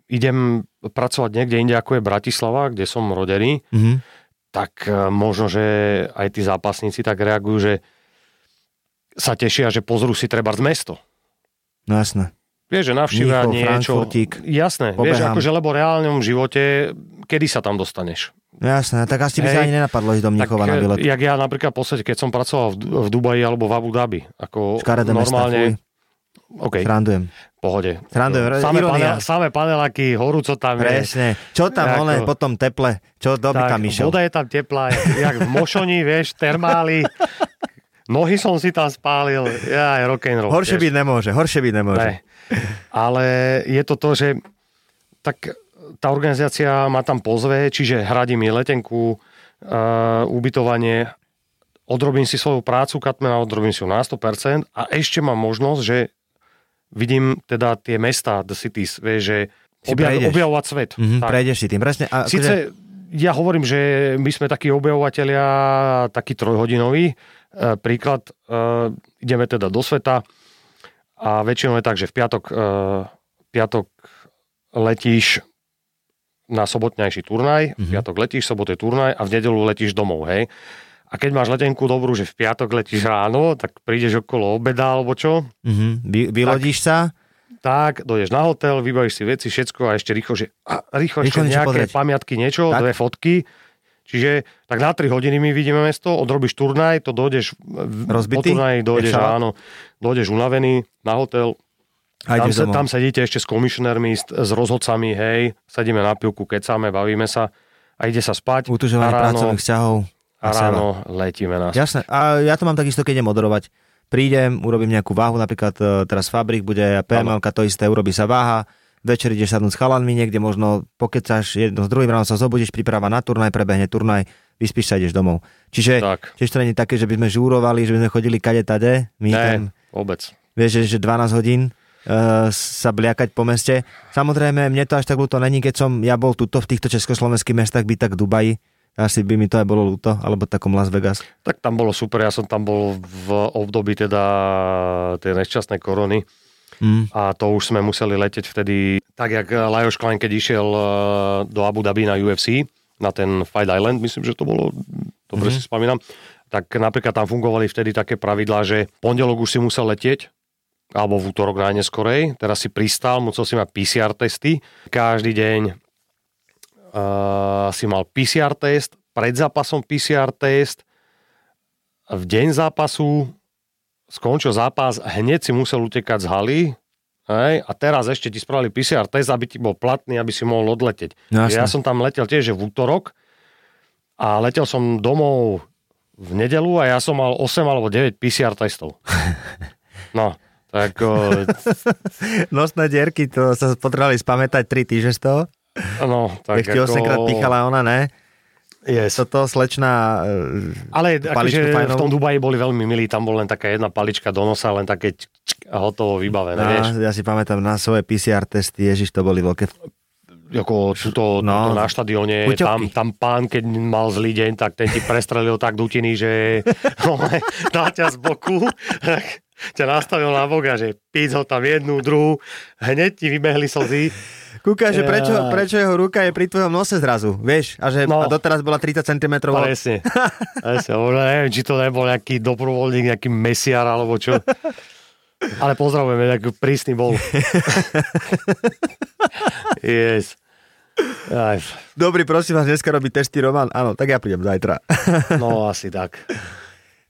idem pracovať niekde inde, ako je Bratislava, kde som rodený, Mhm. tak e, možno, že aj tí zápasníci tak reagujú, že sa tešia, že pozrú si treba z mesto. No jasné. Vieš, že navštívia Mníchov, niečo. Jasné, vieš, akože lebo v reálnom živote, kedy sa tam dostaneš? No jasné, tak asi by sa ani nenapadlo ísť do Mníchova na tak, výlet. e, jak ja napríklad podstate, keď som pracoval v, v Dubaji alebo v Abu Dhabi, ako Škaredé mesta, normálne, fuj. OK, Srandujem. pohode. Srandujem, samé, panel, samé paneláky, horúco tam je. Presne. Čo tam, Ako- one, potom teple? Čo doby tam išiel? voda je tam teplá, jak, jak v Mošoni, vieš, termály. Nohy som si tam spálil, ja aj rock'n'roll. Horšie vieš. byť nemôže, horšie byť nemôže. Ne. Ale je to to, že tak tá organizácia ma tam pozve, čiže hradí mi letenku, uh, ubytovanie, odrobím si svoju prácu Katmena, odrobím si ju na 100% a ešte mám možnosť, že vidím teda tie mesta, the cities, vieš, že Si objav, objavovať svet. Mhm, Tak. prejdeš si tým, presne. A akože- Sice ja hovorím, že my sme takí objavovatelia, takí trojhodinoví. E, príklad, e, ideme teda do sveta a väčšinou je tak, že v piatok, e, piatok letíš na sobotnejší turnaj, v piatok letíš, sobotu je turnaj a v nedelu letíš domov, hej. A keď máš letenku dobrú, že v piatok letíš ráno, tak prídeš okolo obeda alebo čo, Mhm, vy, vylodíš sa, tak, dojdeš na hotel, vybavíš si veci, všetko a ešte rýchlo, že a, rýchlo, Rýchlo ešte nejaké pozrieť. pamiatky, niečo, Tak. dve fotky. Čiže tak na 3 hodiny my vidíme mesto, odrobíš turnaj, to dojdeš Rozbitý? po turnaji, dojdeš, áno, dojdeš unavený na hotel, a tam, sa, tam sedíte ešte s komisionérmi, s, s rozhodcami, hej, sedíme na pivku, kecáme, bavíme sa a ide sa spať Utužovanie ráno, pracovných vzťahov. a ráno letíme na Jasné. A ja to mám takisto, keď idem moderovať. Prídem, urobím nejakú váhu, napríklad e, teraz Fabrik bude PML, to isté, urobí sa váha, večer ideš sadnúť s chalanmi niekde, možno pokecáš jedno s druhým, ráno sa zobudíš, príprava na turnaj, prebehne turnaj, vyspíš sa, ideš domov. Čiže Tak. tiež to nie je také, že by sme žúrovali, že by sme chodili kade tade, my tam, Ne, vôbec. vieš, že, že 12 hodín uh, sa bliakať po meste. Samozrejme, mne to až tak ľúto není, keď som ja bol tuto v týchto československých mestách, byť tak Dubaji, asi by mi to aj bolo ľúto, alebo takom Las Vegas. Tak tam bolo super, ja som tam bol v období teda tej nešťastnej korony Mm. a to už sme museli leteť vtedy, tak jak Lajos Klein, keď išiel eh, do Abu Dhabi na UFC, na ten Fight Island, myslím, že to bolo, dobre mm-hmm. si spomínam, tak napríklad tam fungovali vtedy také pravidlá, že pondelok už si musel letieť, alebo v útorok najneskorej, teraz si pristal, musel si mať PCR testy, každý deň uh, si mal PCR test, pred zápasom PCR test, v deň zápasu skončil zápas, hneď si musel utekať z haly, hej, a teraz ešte ti spravili PCR test, aby ti bol platný, aby si mohol odleteť. No, ja som tam letel tiež v útorok a letel som domov v nedelu a ja som mal 8 alebo 9 PCR testov. No, tak o, Nosné dierky, to sa potrebovali spamätať 3 týždne z toho. No, tak Tak ti 8 krát pichala ona, ne? Yes. Toto slečná... e, Ale akože v tom Dubaji boli veľmi milí, tam bol len taká jedna palička do nosa, len také čk, čk, a hotovo vybavené, vieš. No, ja si pamätám na svoje PCR testy, ježiš, to boli veľké... Ako tuto, No. tuto na štadióne, tam, tam pán, keď mal zlý deň, tak ten ti prestrelil tak dutiny, že no, dá ťa z boku, ťa nastavil na boga, že píc ho tam jednu, druhú, hneď ti vybehli slzy. Kúka, že prečo, prečo jeho ruka je pri tvojom nose zrazu, vieš? A že No. a doteraz bola 30 cm. Presne. Presne. Neviem, či to nebol nejaký doprovodník, nejaký mesiar alebo čo. Ale pozdravujeme, nejaký prísny bol. yes. Aj, Dobrý, prosím vás, dneska robí testy Roman. Áno, tak ja prídem zajtra. no asi tak.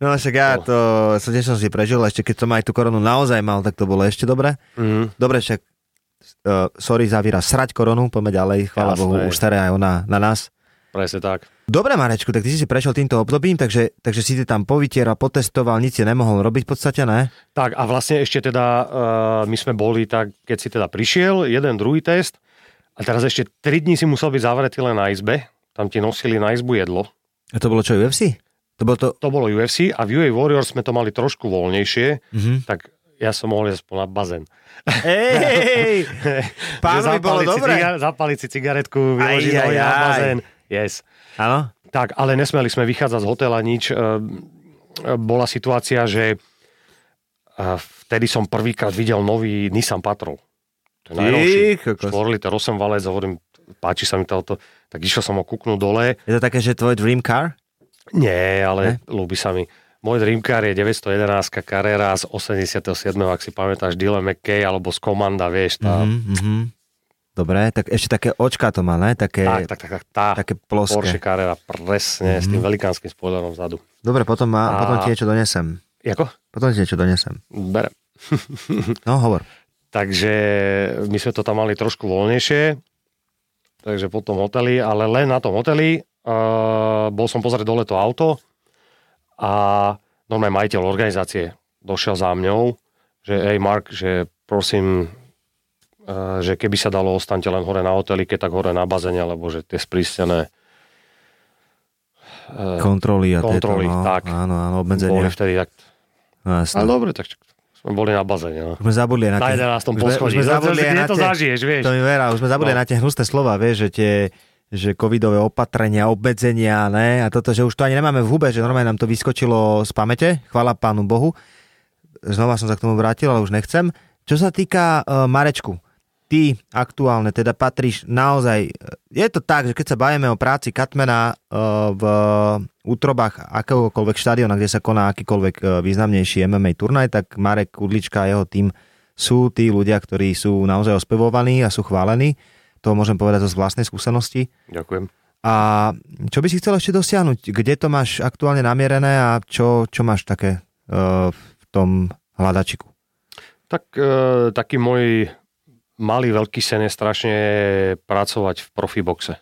No však ja No. to tiež som si prežil, ešte keď som aj tú koronu naozaj mal, tak to bolo ešte dobre. Mhm. Dobre, však uh, sorry za výraz, srať koronu, poďme ďalej, chvála. Bohu, už staré aj ona na nás. Presne tak. Dobre, Marečku, tak ty si si prešiel týmto obdobím, takže, takže si ty tam povytieral, potestoval, nic si nemohol robiť v podstate, ne? Tak a vlastne ešte teda uh, my sme boli tak, keď si teda prišiel, jeden, druhý test a teraz ešte 3 dní si musel byť zavretý len na izbe. Tam ti nosili na izbu jedlo. A to bolo čo, UFC? To bolo to... to bolo UFC a v UA Warriors sme to mali trošku voľnejšie, Mhm. tak ja som mohol ísť na bazén. Ej, pánovi bolo dobre. ciga- zapáliť si cigaretku, Aj, vyložiť aj, nohy na aj. bazén. Yes. Áno? Tak, ale nesmeli sme vychádzať z hotela nič. Ehm, Bola situácia, že eh, vtedy som prvýkrát videl nový Nissan Patrol. To je najnovší. kokos. 4 liter 8 valec, hovorím, páči sa mi to auto. Tak išiel som ho kúknúť dole. Je to také, že tvoj dream car? Nie, ale ľúbi sa mi. Môj dream car je 911 Carrera z 87. ak si pamätáš, Dylan McKay alebo z Komanda, vieš. Tá, Mhm, mhm. Dobre, tak ešte také očka to má, ne? Také, tak, tak, tak, tak, tá také ploské. Porsche Carrera, presne, s tým velikánskym spoilerom vzadu. Dobre, potom, má, A- potom ti niečo donesem. Jako? Potom ti niečo donesem. Berem. No, hovor. Takže my sme to tam mali trošku voľnejšie, takže po tom hoteli, ale len na tom hoteli uh, bol som pozrieť dole to auto a normálne majiteľ organizácie došiel za mňou, že hej Mark, že prosím, uh, že keby sa dalo, ostaňte len hore na hoteli, keď tak hore na bazene, lebo že tie sprísnené uh, Kontroly a kontroly, tieto, no, tak. Áno, áno, boli obmedzenia. vtedy tak... No, jasné. Ale dobre, tak sme boli na bazene. No. Už sme zabudli na Na tie... 11. už sme- poschodí. Už sme zabudli na to tie... zažiješ, vieš. To mi vera, už sme zabudli No. na tie hnusté slova, vieš, že tie že covidové opatrenia, obmedzenia, ne, a toto, že už to ani nemáme v hube, že normálne nám to vyskočilo z pamäte, chvála pánu Bohu. Znova som sa k tomu vrátil, ale už nechcem. Čo sa týka uh, Marečku, ty aktuálne teda patríš naozaj, je to tak, že keď sa bavíme o práci Katmana uh, v útrobách akéhokoľvek štadiona, kde sa koná akýkoľvek uh, významnejší MMA turnaj, tak Marek Kudlička a jeho tým sú tí ľudia, ktorí sú naozaj ospevovaní a sú chválení. To môžem povedať zo z vlastnej skúsenosti. Ďakujem. A čo by si chcel ešte dosiahnuť? Kde to máš aktuálne namierené a čo, čo máš také uh, v tom hľadačiku? Tak e, taký môj malý veľký sen je strašne pracovať v profiboxe.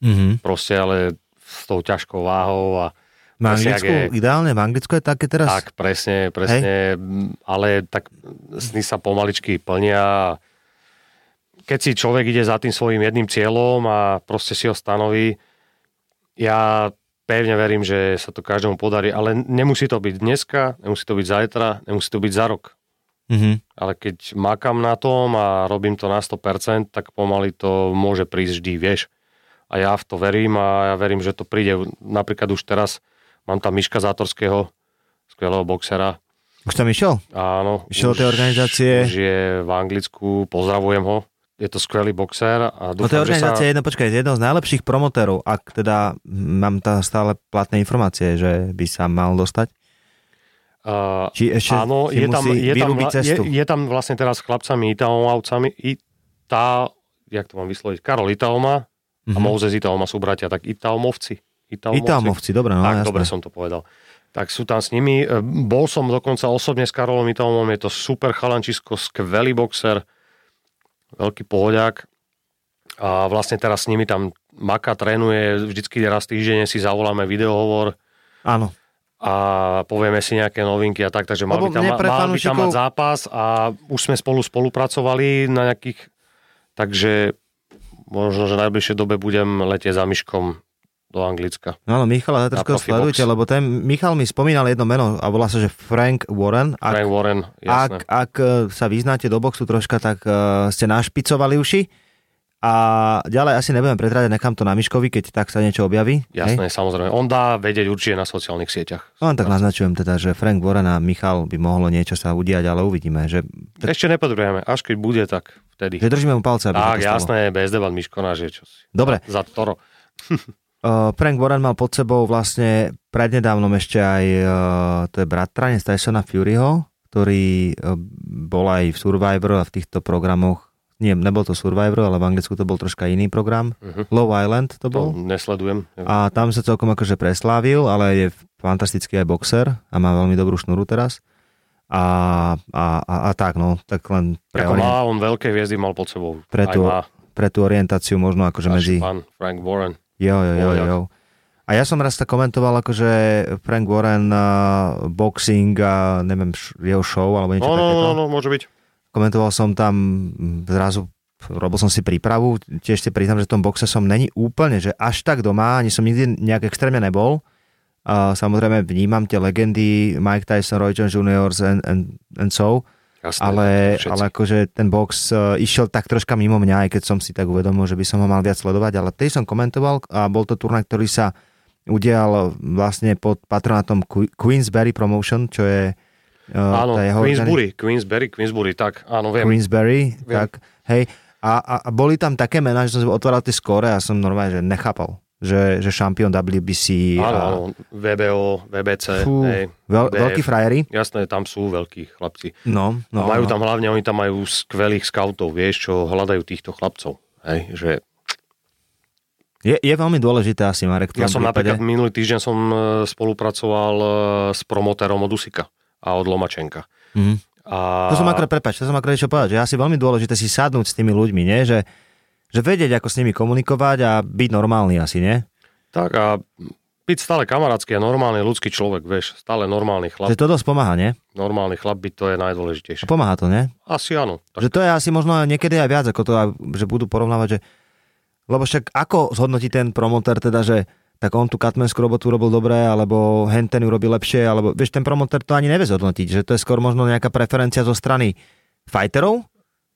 Mm-hmm. Proste ale s tou ťažkou váhou a Presne, Anglicku, je- ideálne, v Anglicku je také teraz? tak presne, presne, m, ale tak sny sa pomaličky plnia. Keď si človek ide za tým svojim jedným cieľom a proste si ho stanoví, ja pevne verím, že sa to každému podarí, ale nemusí to byť dneska, nemusí to byť zajtra, nemusí to byť za rok. Mm-hmm. ale keď makám na tom a robím to na 100%, tak pomaly to môže prísť vždy, vieš. A ja v to verím a ja verím, že to príde. Napríklad už teraz mám tam Miška Zátorského, skvelého boxera. Už tam išiel? Áno. Išiel do tej organizácie? Už je v Anglicku, pozdravujem ho. Je to skvelý boxer a No dúfam, to je že sa... organizácia, jedno, počkaj, jedno z najlepších promotérov, ak teda mám tam stále platné informácie, že by sa mal dostať. Uh, Či ešte áno, si je tam, je, tam, cestu. je, je tam vlastne teraz s chlapcami Itaomovcami, Ita, jak to mám vysloviť, Karol Itaoma a Mhm. Moses Itaoma sú bratia, tak Itaomovci. Itaomovci. Itámovci, dobre, no tak, jasné. dobre som to povedal. Tak sú tam s nimi. E, Bol som dokonca osobne s Karolom Itaomom, je to super chalančisko, skvelý boxer, veľký pohodiak. A vlastne teraz s nimi tam Maka trénuje, vždycky raz týždenne si zavoláme videohovor Áno. a povieme si nejaké novinky a tak, takže mal Lebo by tam, mal by tam mať zápas a už sme spolu spolupracovali na nejakých, takže možno, že v najbližšej dobe budem letieť za Myškom do Anglicka. No áno, Michala Box. sledujte, lebo ten Michal mi spomínal jedno meno a volá sa, že Frank Warren. Ak, Frank Warren, jasné. ak, ak e, sa vyznáte do boxu troška, tak uh, ste našpicovali uši. A ďalej asi nebudem pretrádať, nechám to na Miškovi, keď tak sa niečo objaví. Jasné, samozrejme. On dá vedieť určite na sociálnych sieťach. No len tak naznačujem teda, že Frank Warren a Michal by mohlo niečo sa udiať, ale uvidíme. Že, Ešte nepodrobujeme. Až keď bude, tak vtedy. že držíme mu palce, aby Tak, jasné, bez debat Miškona, že čo si. Dobre. Za Toro. Uh, Frank Warren mal pod sebou vlastne prednedávnom ešte aj, uh, to je bratranec Tysona Furyho, ktorý uh, bol aj v Survivor a v týchto programoch. Nie, nebol to Survivor, ale v Anglicku to bol troška iný program. Mhm. Low Island to To bol. nesledujem. A tam sa celkom akože preslávil, ale je fantastický aj boxer a má veľmi dobrú šnuru teraz. A, a, a, a tak, no, tak len pre, Ako orient, má on veľké hviezdy, mal pod sebou. Pre tú- pre tú orientáciu možno akože náš medzi... pán Frank Warren. Jo, jo, jo, jo. A ja som raz tak komentoval, akože Frank Warren uh, boxing a neviem, jeho show alebo niečo No, no, takéto. no, no, môže byť. Komentoval som tam zrazu robil som si prípravu, tiež si priznám, že v tom boxe som není úplne, že až tak doma, ani som nikdy nejak extrémne nebol, A samozrejme vnímam tie legendy Mike Tyson, Roy Jones Jr. and, and, and so, Jasné, ale, všetci. ale akože ten box uh, išiel tak troška mimo mňa, aj keď som si tak uvedomil, že by som ho mal viac sledovať, ale tej som komentoval a bol to turnaj, ktorý sa udial vlastne pod patronátom Que- Queensberry Promotion, čo je uh, Áno, jeho Queensbury, Queensbury, Queensbury, tak, áno, viem. Queensberry, Viem. tak, hej. A, a, a boli tam také mená, že som otváral tie skóre a som normálne, že nechápal, že, že šampión WBC Áno, a áno, VBO, VBC, fú, hej, veľ, veľkí frajeri. Jasné, tam sú veľkí chlapci. No, no, majú no. tam hlavne, oni tam majú skvelých scoutov, vieš, čo hľadajú týchto chlapcov. Hej, že Je, je veľmi dôležité asi, Marek, ja som prípade. napríklad minulý týždeň som e, spolupracoval e, s promotérom od Usika a od Lomačenka. Mhm. A... To som akorát, prepač, to som akorát čo povedať, že asi veľmi dôležité si sadnúť s tými ľuďmi, nie? Že, že vedieť, ako s nimi komunikovať a byť normálny asi, nie? Tak a byť stále kamarátsky a normálny ľudský človek, vieš, stále normálny chlap. Že to dosť pomáha, nie? Normálny chlap byť, to je A najdôležitejšie. pomáha to, nie? Asi áno. Tak Že to je asi možno niekedy aj viac, ako to, že budú porovnávať, že lebo však ako zhodnotí ten promotér teda, že tak on tú katmenskú robotu robil dobre, alebo hen ten ju robí lepšie, alebo vieš, ten promotér to ani nevie zhodnotiť, že to je skôr možno nejaká preferencia zo strany fighterov,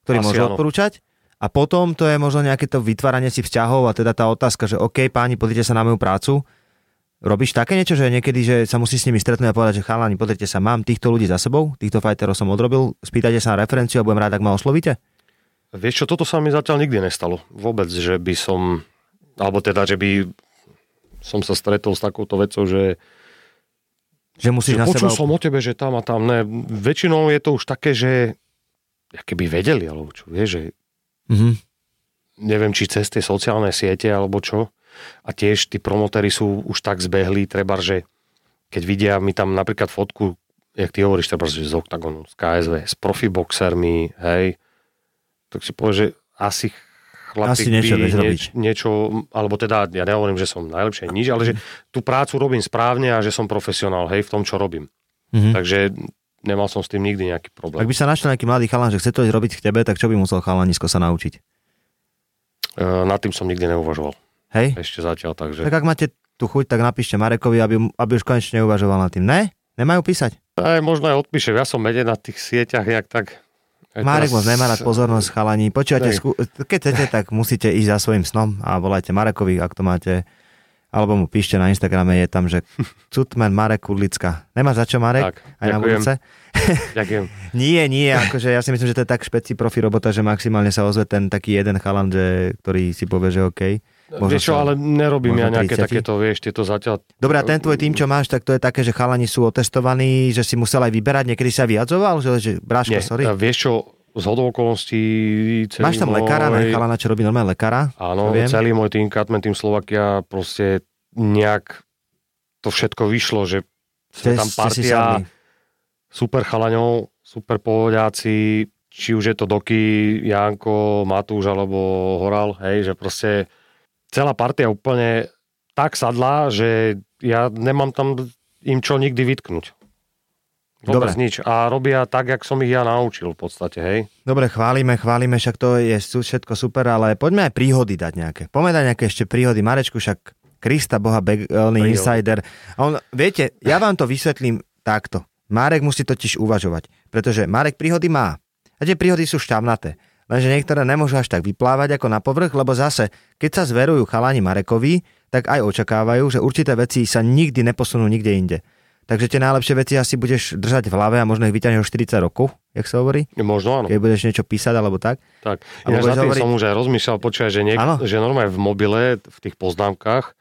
ktorý Asi môže áno. odporúčať, a potom to je možno nejaké to vytváranie si vzťahov a teda tá otázka, že OK, páni, pozrite sa na moju prácu, Robíš také niečo, že niekedy, že sa musí s nimi stretnúť a povedať, že chalani, pozrite sa, mám týchto ľudí za sebou, týchto fighterov som odrobil, spýtajte sa na referenciu a budem rád, ak ma oslovíte? Vieš čo, toto sa mi zatiaľ nikdy nestalo. Vôbec, že by som, alebo teda, že by som sa stretol s takouto vecou, že, Že musíš že na počul seba... som o tebe, že tam a tam. Ne, väčšinou je to už také, že keby vedeli, alebo čo, vieš, že Mhm. neviem, či cez tie sociálne siete, alebo čo. A tiež tí promotéri sú už tak zbehlí, treba, že keď vidia mi tam napríklad fotku, jak ty hovoríš, treba, že z Octagonu, z KSV, s profiboxermi, hej, tak si povie, že asi chlapík Asi niečo by nieč, niečo, alebo teda ja nehovorím, že som najlepšie nič, ale že tú prácu robím správne a že som profesionál, hej, v tom, čo robím. Mhm. Takže nemal som s tým nikdy nejaký Ak problém. by sa našiel nejaký mladý chalan, že chce to ísť robiť k tebe, tak čo by musel chalanisko sa naučiť? E, nad tým som nikdy neuvažoval. Hej? Ešte zatiaľ, takže... Tak ak máte tu chuť, tak napíšte Marekovi, aby, aby už konečne uvažoval nad tým. Ne? Nemajú písať? Aj, možno aj odpíšem, ja som mede na tých sieťach, jak tak... Aj Marek moc nemá rád pozornosť, chalani. Počúvate, skú... keď chcete, tak musíte ísť za svojim snom a volajte Marekovi, ak to máte. Alebo mu píšte na Instagrame, je tam, že Cutman Marek Kudlicka. Nemáš za čo, Marek? Tak, Aj na ďakujem. budúce? Ďakujem. Nie, nie, akože ja si myslím, že to je tak špeci profi robota, že maximálne sa ozve ten taký jeden chalan, že, ktorý si povie, že OK. Možno vieš čo, sa- ale nerobím ja nejaké 30. takéto, vieš, tieto zatiaľ... Dobre, a ten tvoj tým, čo máš, tak to je také, že chalani sú otestovaní, že si musel aj vyberať, niekedy sa vyjadzoval, že, že Bráško, Nie, sorry. vieš čo, z hodou okolností Máš tam môj, lekára, ne, chalana, čo robí normálne lekára? Áno, celý môj tým, Katmen, tým Slovakia, proste nejak to všetko vyšlo, že sme tam partia super chalaňov, super pohodiaci, či už je to Doky, Janko, Matúš alebo Horal, hej, že proste celá partia úplne tak sadla, že ja nemám tam im čo nikdy vytknúť. Vôbec Dobre. nič. A robia tak, jak som ich ja naučil v podstate, hej. Dobre, chválime, chválime, však to je všetko super, ale poďme aj príhody dať nejaké. Poďme dať nejaké ešte príhody. Marečku, však Krista Boha, begelný insider. A on, viete, ja vám to vysvetlím takto. Marek musí totiž uvažovať, pretože Marek príhody má. A tie príhody sú šťavnaté. Lenže niektoré nemôžu až tak vyplávať ako na povrch, lebo zase, keď sa zverujú chalani Marekovi, tak aj očakávajú, že určité veci sa nikdy neposunú nikde inde. Takže tie najlepšie veci asi budeš držať v hlave a možno ich vyťahneš o 40 rokov, jak sa hovorí, Možno áno. keď budeš niečo písať alebo tak. Tak, A ináč budeš za tým hovoriť- som už aj rozmýšľal, počúvaj, že, niek- Áno. že normálne v mobile, v tých poznámkach,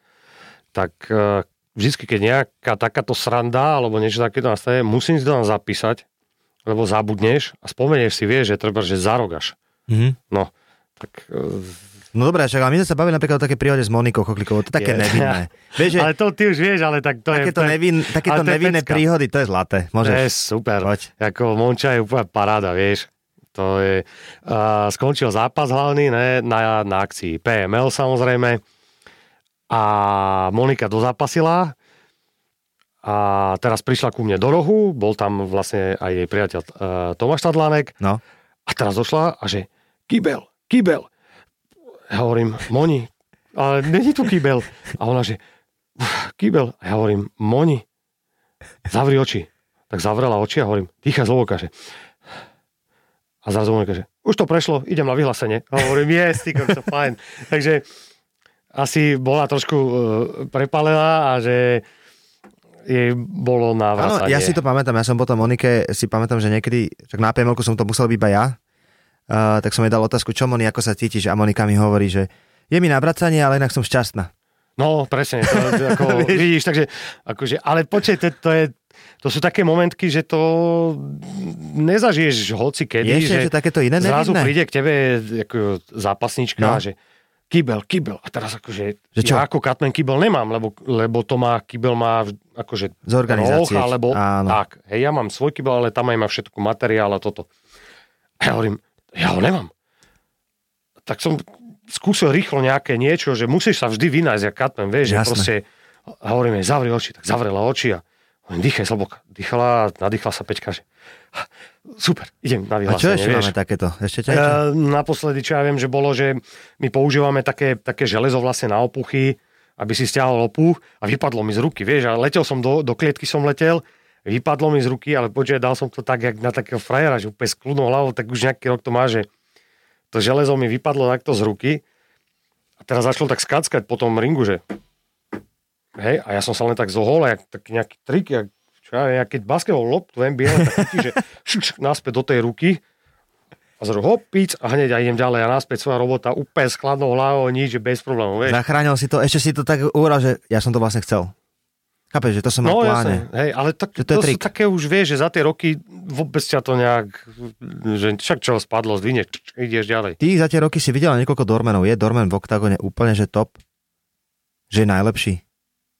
tak uh, vždy, keď nejaká takáto sranda alebo niečo takéto nastane, musím si to tam zapísať, lebo zabudneš a spomenieš si, vieš, že treba, že zarogaš. Mhm. No, tak... Uh, No dobré, však ale my sme sa bavili napríklad o také príhode s Monikou Choklikovou, to je také Je. nevinné. Vieš, že ale to ty už vieš, ale tak to takéto, je... nevin, takéto to nevinné pecka. príhody, to je zlaté. To je Môžeš. super. Poď. Ako Monča je úplne paráda, vieš. To je... Uh, skončil zápas hlavný, ne, na, na akcii PML samozrejme. A Monika dozapasila a teraz prišla ku mne do rohu, bol tam vlastne aj jej priateľ uh, Tomáš Tadlánek No. a teraz došla a že kybel, kybel. Ja hovorím, Moni, ale není tu kybel. A ona že, kýbel. A ja hovorím, Moni, zavri oči. Tak zavrela oči a hovorím, dýchaj zlovoka, že a zrazu Monika, že už to prešlo, idem na vyhlásenie. A hovorím, yes, ty to fajn. Takže asi bola trošku uh, prepalená a že jej bolo Áno, návracanie. ja si to pamätám, ja som potom Monike, si pamätám, že niekedy, však na pml som to musel byť iba ja, uh, tak som jej dal otázku, čo Moni, ako sa cítiš? A Monika mi hovorí, že je mi navracanie, ale inak som šťastná. No, presne, to, ako, vidíš, takže, akože, ale počkej, to, to, je, to sú také momentky, že to nezažiješ hoci kedy, ešte že že takéto iné zrazu nevidné? príde k tebe ako zápasnička No. že kýbel, kýbel. A teraz akože, Že čo? ja ako Katman kýbel nemám, lebo, lebo to má, kýbel má akože Z organizácie. roh, alebo Áno. tak. Hej, ja mám svoj kýbel, ale tam aj má všetko materiál a toto. A ja hovorím, ja ho nemám. Tak som skúsil rýchlo nejaké niečo, že musíš sa vždy vynájsť, jak Katman, vieš, že Jasné. proste a hovorím jej, zavri oči, tak zavrela oči a hovorím, dýchaj zloboka. Dýchala, nadýchla sa Peťka, že super, idem na A čo vyhlásenie, ešte máme takéto? Ešte ťa? E, naposledy, čo ja viem, že bolo, že my používame také, také železo vlastne na opuchy, aby si stiahol opuch a vypadlo mi z ruky, vieš, a letel som do, do klietky som letel, vypadlo mi z ruky, ale počkaj, dal som to tak, jak na takého frajera, že úplne skludnou hlavou, tak už nejaký rok to má, že to železo mi vypadlo takto z ruky a teraz začalo tak skackať po tom ringu, že hej, a ja som sa len tak zohol, jak taký nejaký trik, jak, čo ja jak keď basketbal loptu NBA, tak že šuk, naspäť do tej ruky a zrazu hop, píc a hneď ja idem ďalej a naspäť svoja robota úplne s chladnou hlavou, nič, bez problémov. Zachránil si to, ešte si to tak uhral, že ja som to vlastne chcel. Chápeš, že to som mal No v pláne. jasne, hej, ale tak, Že to to, sú také už, vieš, že za tie roky vôbec ťa to nejak, že však čo spadlo, zdvine, ideš ďalej. Ty za tie roky si videl niekoľko dormenov. Je dormen v oktagone úplne, že top? Že je najlepší?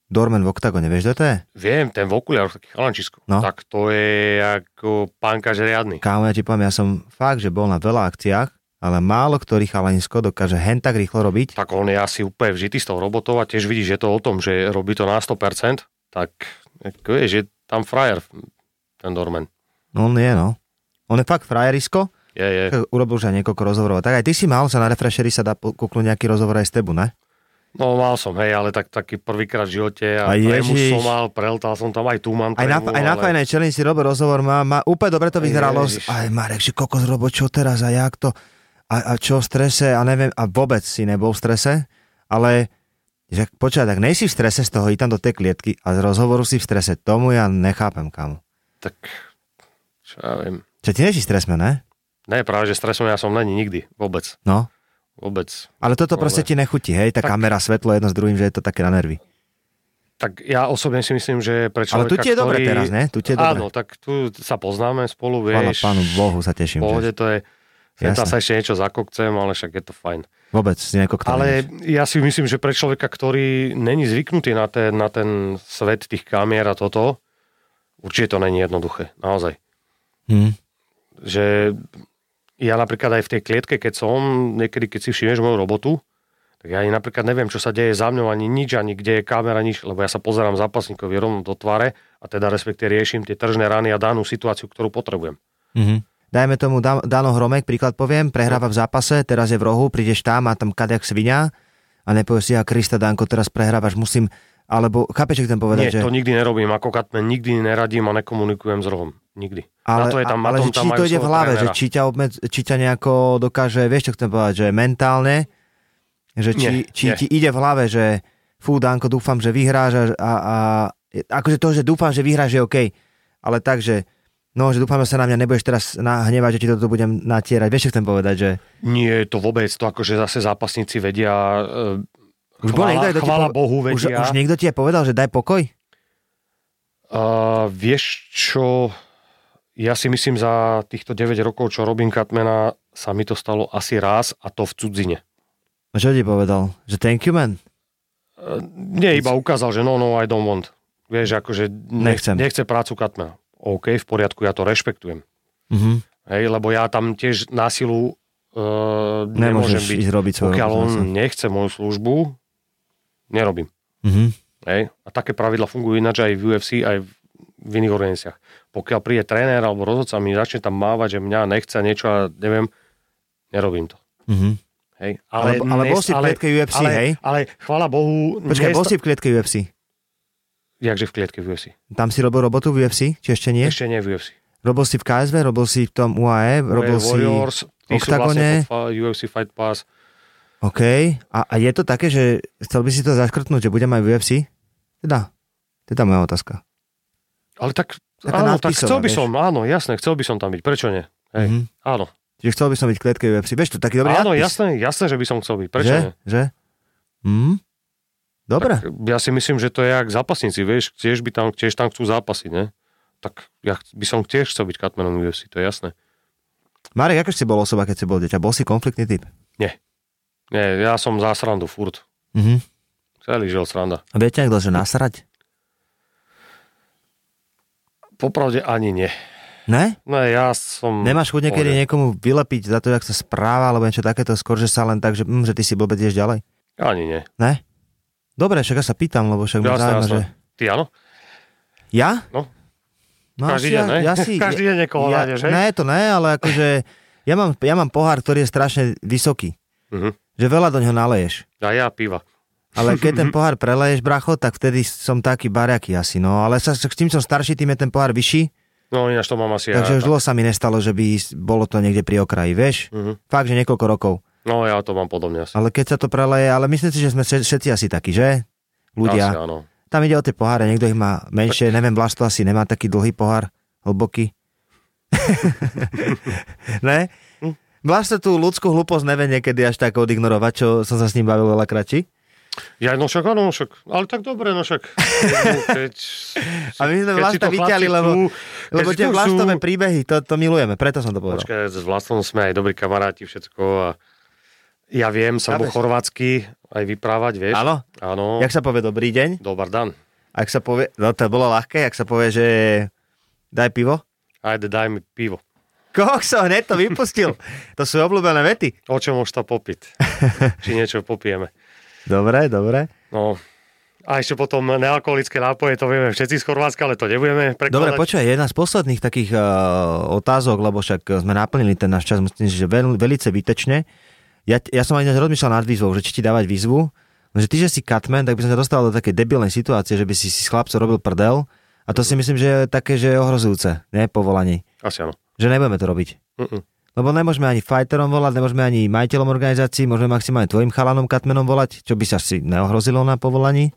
Dormen v oktagone, vieš, kto to je? Viem, ten v okuliároch, taký chalančisko, No. tak to je ako pánkaž riadny. Kámo, ja ti poviem, ja som fakt, že bol na veľa akciách, ale málo ktorý chalanisko dokáže hen tak rýchlo robiť. Tak on je asi úplne vžitý s tou robotou a tiež vidíš, že to o tom, že robí to na 100%, tak ako vieš, je tam frajer, ten Dorman. No on je, no. On je fakt frajerisko, Je, je. urobil už aj niekoľko rozhovorov. Tak aj ty si mal sa na refresheri sa dá kúknúť nejaký rozhovor aj s tebu, ne? No mal som, hej, ale tak, taký prvýkrát v živote a, A som mal, preltal som tam aj tu mám Aj na, aj na ale- fajnej challenge si robil rozhovor, má, má úplne dobre to vyzeralo. Ježiš. Aj Marek, že kokos robo, čo teraz a jak to? A, a čo v strese a neviem, a vôbec si nebol v strese, ale že počkaj, tak nejsi v strese z toho, i tam do tej klietky a z rozhovoru si v strese. Tomu ja nechápem, kam. Tak, čo ja viem. Čo ty nejsi stresme, ne? Ne, práve, že stresom ja som není nikdy, vôbec, No. vôbec. Ale toto Ale- proste ti nechutí, hej? Tá Tak- kamera, svetlo jedno s druhým, že je to také na nervy. Tak ja osobne si myslím, že pre Ale človeka, tu ti je dobre ktorý... teraz, ne? Tu ti je dobre. Áno, tak tu sa poznáme spolu, vieš. pánu Bohu, sa teším. pohode to je... Tam Jasné. sa ešte niečo zakokcem, ale však je to fajn. vôbec nekoktal. Ale ja si myslím, že pre človeka, ktorý není zvyknutý na ten, na ten svet tých kamier a toto, určite to není jednoduché, naozaj. Hm. Že ja napríklad aj v tej klietke, keď som, niekedy keď si všimneš moju robotu, tak ja ani napríklad neviem, čo sa deje za mňou, ani nič, ani kde je kamera, nič, lebo ja sa pozerám zápasníkovi rovno do tváre a teda respektive riešim tie tržné rany a danú situáciu, ktorú potrebujem. Mhm. Dajme tomu Dan- Dano Hromek, príklad poviem, prehráva v zápase, teraz je v rohu, prídeš tam a tam kadek svinia a nepovieš si, a Krista Danko, teraz prehrávaš, musím, alebo chápeš, chcem povedať, Nie, že... to nikdy nerobím, ako Katman, nikdy neradím a nekomunikujem s rohom. Nikdy. ale, na to je tam, ale na tom že tam či majú to ide v hlave, že trénera. či ťa, obmed, či ťa nejako dokáže, vieš, čo chcem povedať, že mentálne, že či, Nie, či nie. ti ide v hlave, že fú, Danko, dúfam, že vyhráš a, a, a akože to, že dúfam, že vyhráš, je OK, ale tak, že no, že dúfam, že sa na mňa nebudeš teraz nahnevať, že ti toto budem natierať. Vieš, čo chcem povedať, že Nie, to vôbec, to akože zase zápasníci vedia, e, Už bol chvála, niekto, chvála pove- Bohu už, vedia. už niekto ti je povedal, že daj pokoj? Uh, vieš čo, ja si myslím za týchto 9 rokov, čo robím Katmana, sa mi to stalo asi raz a to v cudzine. A čo ti povedal? Že thank you, man? Uh, nie, iba ukázal, že no, no, I don't want. Vieš, akože nech, nechce prácu Katmana. OK, v poriadku, ja to rešpektujem. Mhm. Hej, lebo ja tam tiež násilu uh, nemôžem byť. robiť Pokiaľ on nechce moju službu, nerobím. Mhm. Hej? A také pravidla fungujú ináč aj v UFC, aj v iných organizáciách. Pokiaľ príde tréner alebo rozhodca mi začne tam mávať, že mňa nechce niečo a neviem, nerobím to. Mhm. Hej? Ale- ale bol si v klietke UFC, ale, hej? Ale chvála Bohu... Počkaj, dnes bol si v klietke UFC? Jakže v klietke v UFC. Tam si robil robotu v UFC, či ešte nie? Ešte nie v UFC. Robil si v KSV, robil si v tom UAE, robil si Warriors, sú vlastne Octagone. fa- UFC Fight Pass. OK. A, a je to také, že chcel by si to zaškrtnúť, že budem aj v UFC? Teda, teda moja otázka. Ale tak, Taká áno, tak chcel by vieš. som, áno, jasné, chcel by som tam byť. Prečo nie? Hej, Mhm. áno. Čiže chcel by som byť v klietke UFC. Vieš, to taký dobrý áno, nadpis. jasné, jasné, že by som chcel byť. Prečo že? nie? Že? Hm? Dobre. Tak ja si myslím, že to je jak zápasníci, vieš, tiež, by tam, tiež tam chcú zápasiť, ne? Tak ja by som tiež chcel byť Katmanom UFC, to je jasné. Marek, ako si bol osoba, keď si bol dieťa? Bol si konfliktný typ? Nie, ja som za srandu furt. Mhm. Celý žil sranda. A viete niekto, že nasrať? Popravde ani nie. Ne? No ja som... Nemáš chuť niekedy niekomu vylepiť za to, jak sa správa, alebo niečo takéto, skôr, že sa len tak, že, hm, že ty si blbec ďalej? Ani nie. Ne? Dobre, však ja sa pýtam, lebo však ma Jasné, zaujíma, jasné. že... Ty áno? Ja? No. no Každý deň, ja, ne? ja si, Každý deň niekoho ja, nájdeš, hej? Ne, to ne, ale akože... Ja mám, ja mám pohár, ktorý je strašne vysoký. Mhm. Že veľa do ňoho naleješ. A ja piva. Ale keď ten pohár preleješ, bracho, tak vtedy som taký bariaký asi. No, ale sa, s tým som starší, tým je ten pohár vyšší. No ináč to mám asi Takže ja. už dlho sa mi nestalo, že by bolo to niekde pri okraji, vieš? Mhm. Fakt, že niekoľko rokov. No ja to mám podobne asi. Ale keď sa to preleje, ale myslím si, že sme vše- všetci asi takí, že? Asi Ľudia. áno. Tam ide o tie poháre, niekto ich má menšie, neviem, Vlasto asi nemá taký dlhý pohár, hlboký. ne? Vlasto tú ľudskú hlúposť nevie niekedy až tak odignorovať, čo som sa s ním bavil veľa kratší. Ja, no však áno, však. Ale tak dobre, no však. Keď, A my sme Vlasta to vyťali, lebo, chcú, lebo tie to Vlastové príbehy, to, to milujeme, preto som to povedal. Počkaj, s Vlastom sme aj dobrí kamaráti, všetko. A ja viem po Chápeš? chorvátsky aj vyprávať, vieš? Áno? Áno. Jak sa povie dobrý deň? Dobar dan. Ak sa povie, no to bolo ľahké, ak sa povie, že daj pivo. Ajde, daj mi pivo. Kokso, hneď to vypustil. To sú obľúbené vety. O čom už to popiť? Či niečo popijeme. Dobre, dobre. No. A ešte potom nealkoholické nápoje, to vieme všetci z Chorvátska, ale to nebudeme prekladať. Dobre, počúvaj, jedna z posledných takých uh, otázok, lebo však sme naplnili ten náš čas, myslím že veľ, velice výtečne. Ja, ja som aj rozmýšľal nad výzvou, že či ti dávať výzvu, že ty, že si katman, tak by som sa dostal do takej debilnej situácie, že by si si chlapcov robil prdel a to si myslím, že je také, že je ohrozujúce, ne, povolaní. Asi áno. Že nebudeme to robiť. Mm-mm. Lebo nemôžeme ani fighterom volať, nemôžeme ani majiteľom organizácií, môžeme maximálne tvojim chalanom katmenom volať, čo by sa si neohrozilo na povolaní.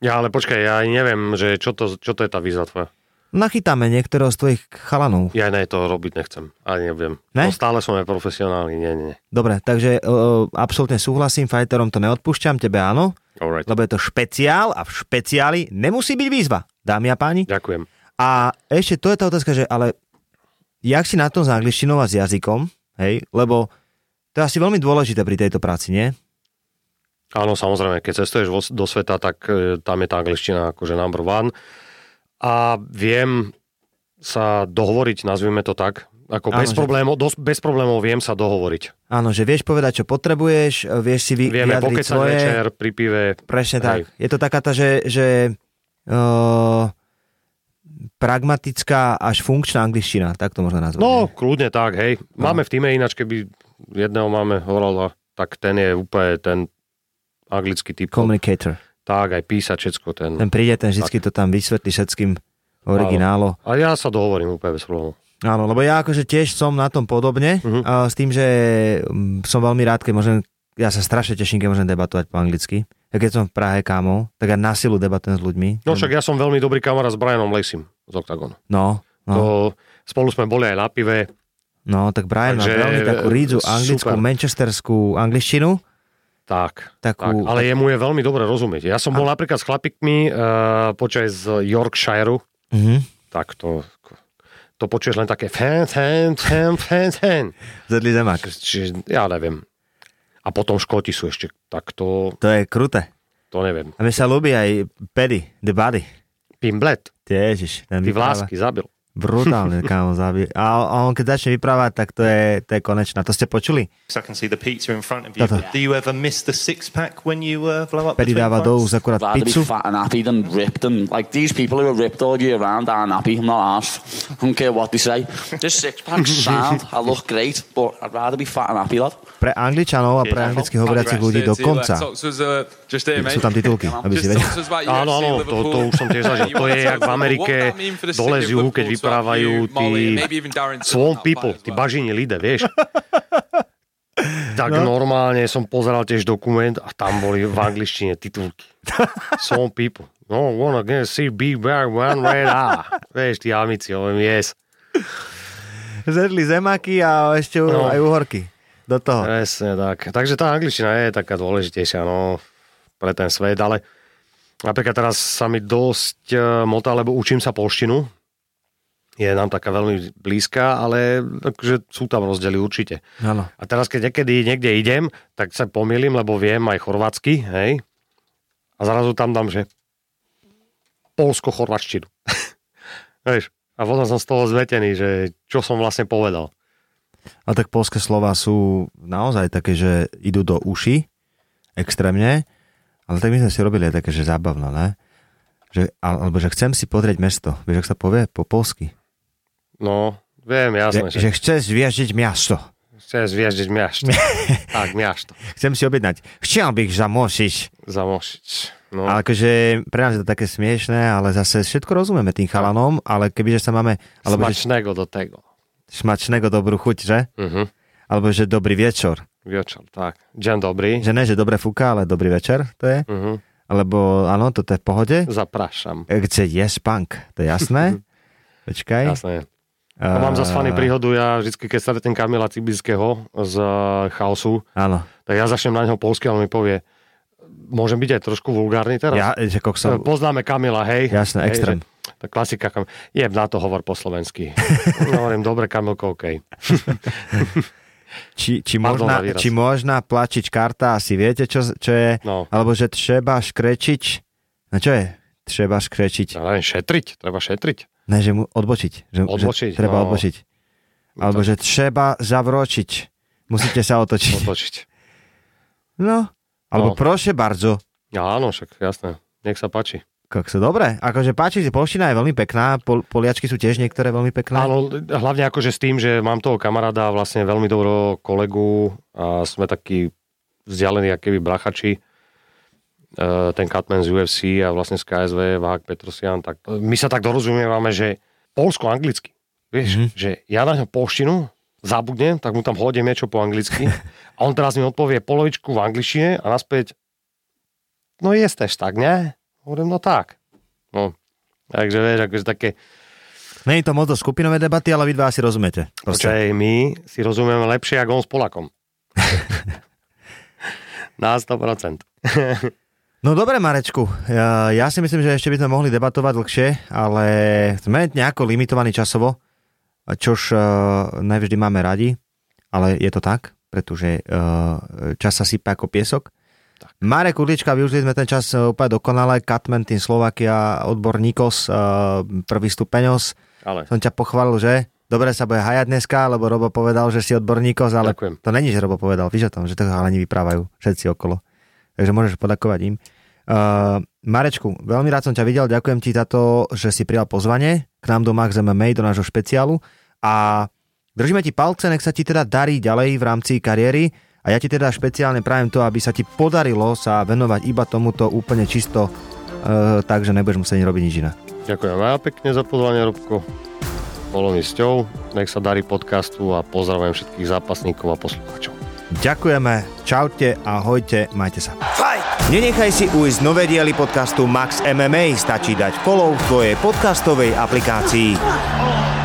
Ja ale počkaj, ja neviem, že čo to, čo to je tá výzva tvoja. Nachytáme niektorého z tvojich chalanov. Ja ne, to robiť nechcem. Ani nebudem. Ne? No, stále som aj profesionálny. Nie, nie. Dobre, takže uh, absolútne súhlasím, fighterom to neodpúšťam, tebe áno, Alright. lebo je to špeciál a v špeciáli nemusí byť výzva, dámy a páni. Ďakujem. A ešte to je tá otázka, že ale jak si na tom s angličtinou a s jazykom, hej, lebo to je asi veľmi dôležité pri tejto práci, nie? Áno, samozrejme, keď cestuješ do sveta, tak e, tam je tá angličtina akože number one. A viem sa dohovoriť, nazvime to tak, ako Áno, bez, že- problémov, dos, bez problémov viem sa dohovoriť. Áno, že vieš povedať, čo potrebuješ, vieš si vy, Vieme vyjadriť svoje. večer pri pive. Presne Hej. tak. Je to taká tá, že, že uh, pragmatická až funkčná angličtina, tak to možno nazvať. No, nie? kľudne tak, hej. Máme v týme ináč, keby jedného máme horala, tak ten je úplne ten anglický typ. Communicator. Tak, aj písať všetko. Ten. Ten príde, ten vždycky to tam vysvetlí všetkým originálo. A ja sa dohovorím úplne bez problémov. Áno, lebo ja akože tiež som na tom podobne, Mhm. uh, s tým, že mm, som veľmi rád, keď môžem, ja sa strašne teším, keď môžem debatovať po anglicky. Ja keď som v Prahe kámo, tak ja na silu debatujem s ľuďmi. No však ja som veľmi dobrý kamarát s Brianom Lacym z Octagonu. No, no, To, spolu sme boli aj na pive. no, tak Brian má Takže, veľmi takú rídzu anglickú, super. manchesterskú angličtinu. Tak, Takú, tak, ale jemu je veľmi dobre rozumieť. Ja som bol napríklad s chlapikmi uh, počas z Yorkshireu, Mhm. tak to, to počuješ len také fan, fan, fan, fan, fan. Zedli zemák. Čiže ja neviem. A potom Škóti sú ešte, tak to, To je kruté. to neviem. A mi sa ľúbi aj Paddy, The Buddy. Pimblet, Ježiš, ty vlásky zabil. Brutálne, kámo, zabije. A, a on keď začne vyprávať, tak to je, to je konečná. To ste počuli? Toto. Pack uh, twin dáva do úst akurát pizzu. be fat and happy than ripped and like these people who are ripped all year round aren't happy. I'm not asked. I don't care what they say. This six pack's sound. I look great, but I'd rather be fat and happy, lad. Pre Angličanov a pre anglicky hovoriacich ľudí dokonca. Sú tam titulky, aby si vedel. Áno, áno, to, to už som tiež zažil. To je jak v Amerike dole z juhu, keď vyprávajú tí swamp people, tí bažini lidé, vieš. Tak no. normálne som pozeral tiež dokument a tam boli v angličtine titulky. Swamp people. No, wanna get see big bear one red eye. Vieš, tí amici, hovorím, yes. Zedli zemaky a ešte No. aj uhorky. Do toho. Presne tak. Takže tá angličtina je taká dôležitejšia no, pre ten svet, ale napríklad teraz sa mi dosť uh, motá, lebo učím sa polštinu. Je nám taká veľmi blízka, ale takže sú tam rozdiely určite. Áno. A teraz, keď niekedy niekde idem, tak sa pomýlim, lebo viem aj chorvátsky, hej? A zrazu tam dám, že polsko-chorvačtinu. Vieš? A potom som z toho zmetený, že čo som vlastne povedal. A tak polské slova sú naozaj také, že idú do uši extrémne, ale tak my sme si robili aj také, že zábavno, ne? Že, alebo že chcem si pozrieť mesto. Vieš, ak sa povie po polsky? No, viem, jasné. Že, že chceš zviežiť miasto. Chcem zvieždiť miasto. tak, miasto. Chcem si objednať. Chcel bych zamosiť. Zamošiť. No. Ale akože pre nás je to také smiešné, ale zase všetko rozumieme tým chalanom, ale kebyže sa máme... Alebo že Smačného do tego. šmačného dobrú chuť, že? Uh-huh. Alebo že dobrý večer. Večer, tak. Deň dobrý. Že ne, že dobre fúka, ale dobrý večer to je. Uh-huh. Alebo áno, toto je v pohode. Zaprašam. Kde je spunk, to je jasné. Počkaj. Jasné. A mám zase fany príhodu, ja vždy, keď stretnem Kamila Cibického z eh, chaosu, Áno. tak ja začnem na neho polsky, on mi povie, môžem byť aj trošku vulgárny teraz? Ja, že kokso, Poznáme Kamila, hej. Jasné, hej, extrém. Že, tá klasika, Kam... jeb na to hovor po slovensky. hovorím, dobre, Kamilko, OK. či, či, možná, či možná plačiť karta, asi viete, čo, čo je? No. Alebo že treba škrečiť. No čo je? Treba škrečiť. Ja neviem, šetriť, treba šetriť. Ne, že mu odbočiť. Že, Odbočiť, že treba no. odbočiť. Alebo že treba zavročiť. Musíte sa otočiť. Otočiť. No. Alebo No. proše bardzo. Ja, áno, však jasné. Nech sa páči. Kokso, dobre. Akože páči, polština je veľmi pekná, pol, poliačky sú tiež niektoré veľmi pekné. Áno, hlavne akože s tým, že mám toho kamaráda, vlastne veľmi dobrého kolegu a sme takí vzdialení, aké by brachači. E, ten Catman z UFC a vlastne z KSV, Vák Petrosian, tak my sa tak dorozumievame, že polsko-anglicky. Vieš, Mhm. mm-hmm. že ja na ňo polštinu zabudnem, tak mu tam hodím niečo po anglicky a on teraz mi odpovie polovičku v angličtine a naspäť no jesteś tak, ne? Hovorím, no tak. No, takže vieš, akože také, Není to moc do skupinové debaty, ale vy dva si rozumiete. Počkaj, my si rozumieme lepšie, ako on s Polakom. Na 100%. No dobre, Marečku, ja, si myslím, že ešte by sme mohli debatovať dlhšie, ale sme nejako limitovaní časovo, čož uh, najvždy máme radi, ale je to tak, pretože uh, čas sa sypá ako piesok. Marek Urlička, využili sme ten čas eh, úplne dokonale, Katmen, tým Slovakia, odbor Nikos, uh, prvý stupeňos. Ale Som ťa pochválil, že dobre sa bude hajať dneska, lebo Robo povedal, že si odborníkos, ale Ďakujem. to není, že Robo povedal, víš o tom, že to halani vyprávajú všetci okolo. Takže môžeš podakovať im. Uh, Marečku, veľmi rád som ťa videl, ďakujem ti za to, že si prijal pozvanie k nám do Max MMA, do nášho špeciálu a držíme ti palce, nech sa ti teda darí ďalej v rámci kariéry a ja ti teda špeciálne prajem to, aby sa ti podarilo sa venovať iba tomuto úplne čisto, uh, takže nebudeš musieť robiť nič iné. ďakujem veľmi pekne za pozvanie, Robko. Bolo mi sťou. Nech sa darí podcastu a pozdravujem všetkých zápasníkov a poslucháčov. Ďakujeme, čaute, ahojte, majte sa. Nenechaj si ujsť nové diely podcastu Max MMA, stačí dať follow v tvojej podcastovej aplikácii.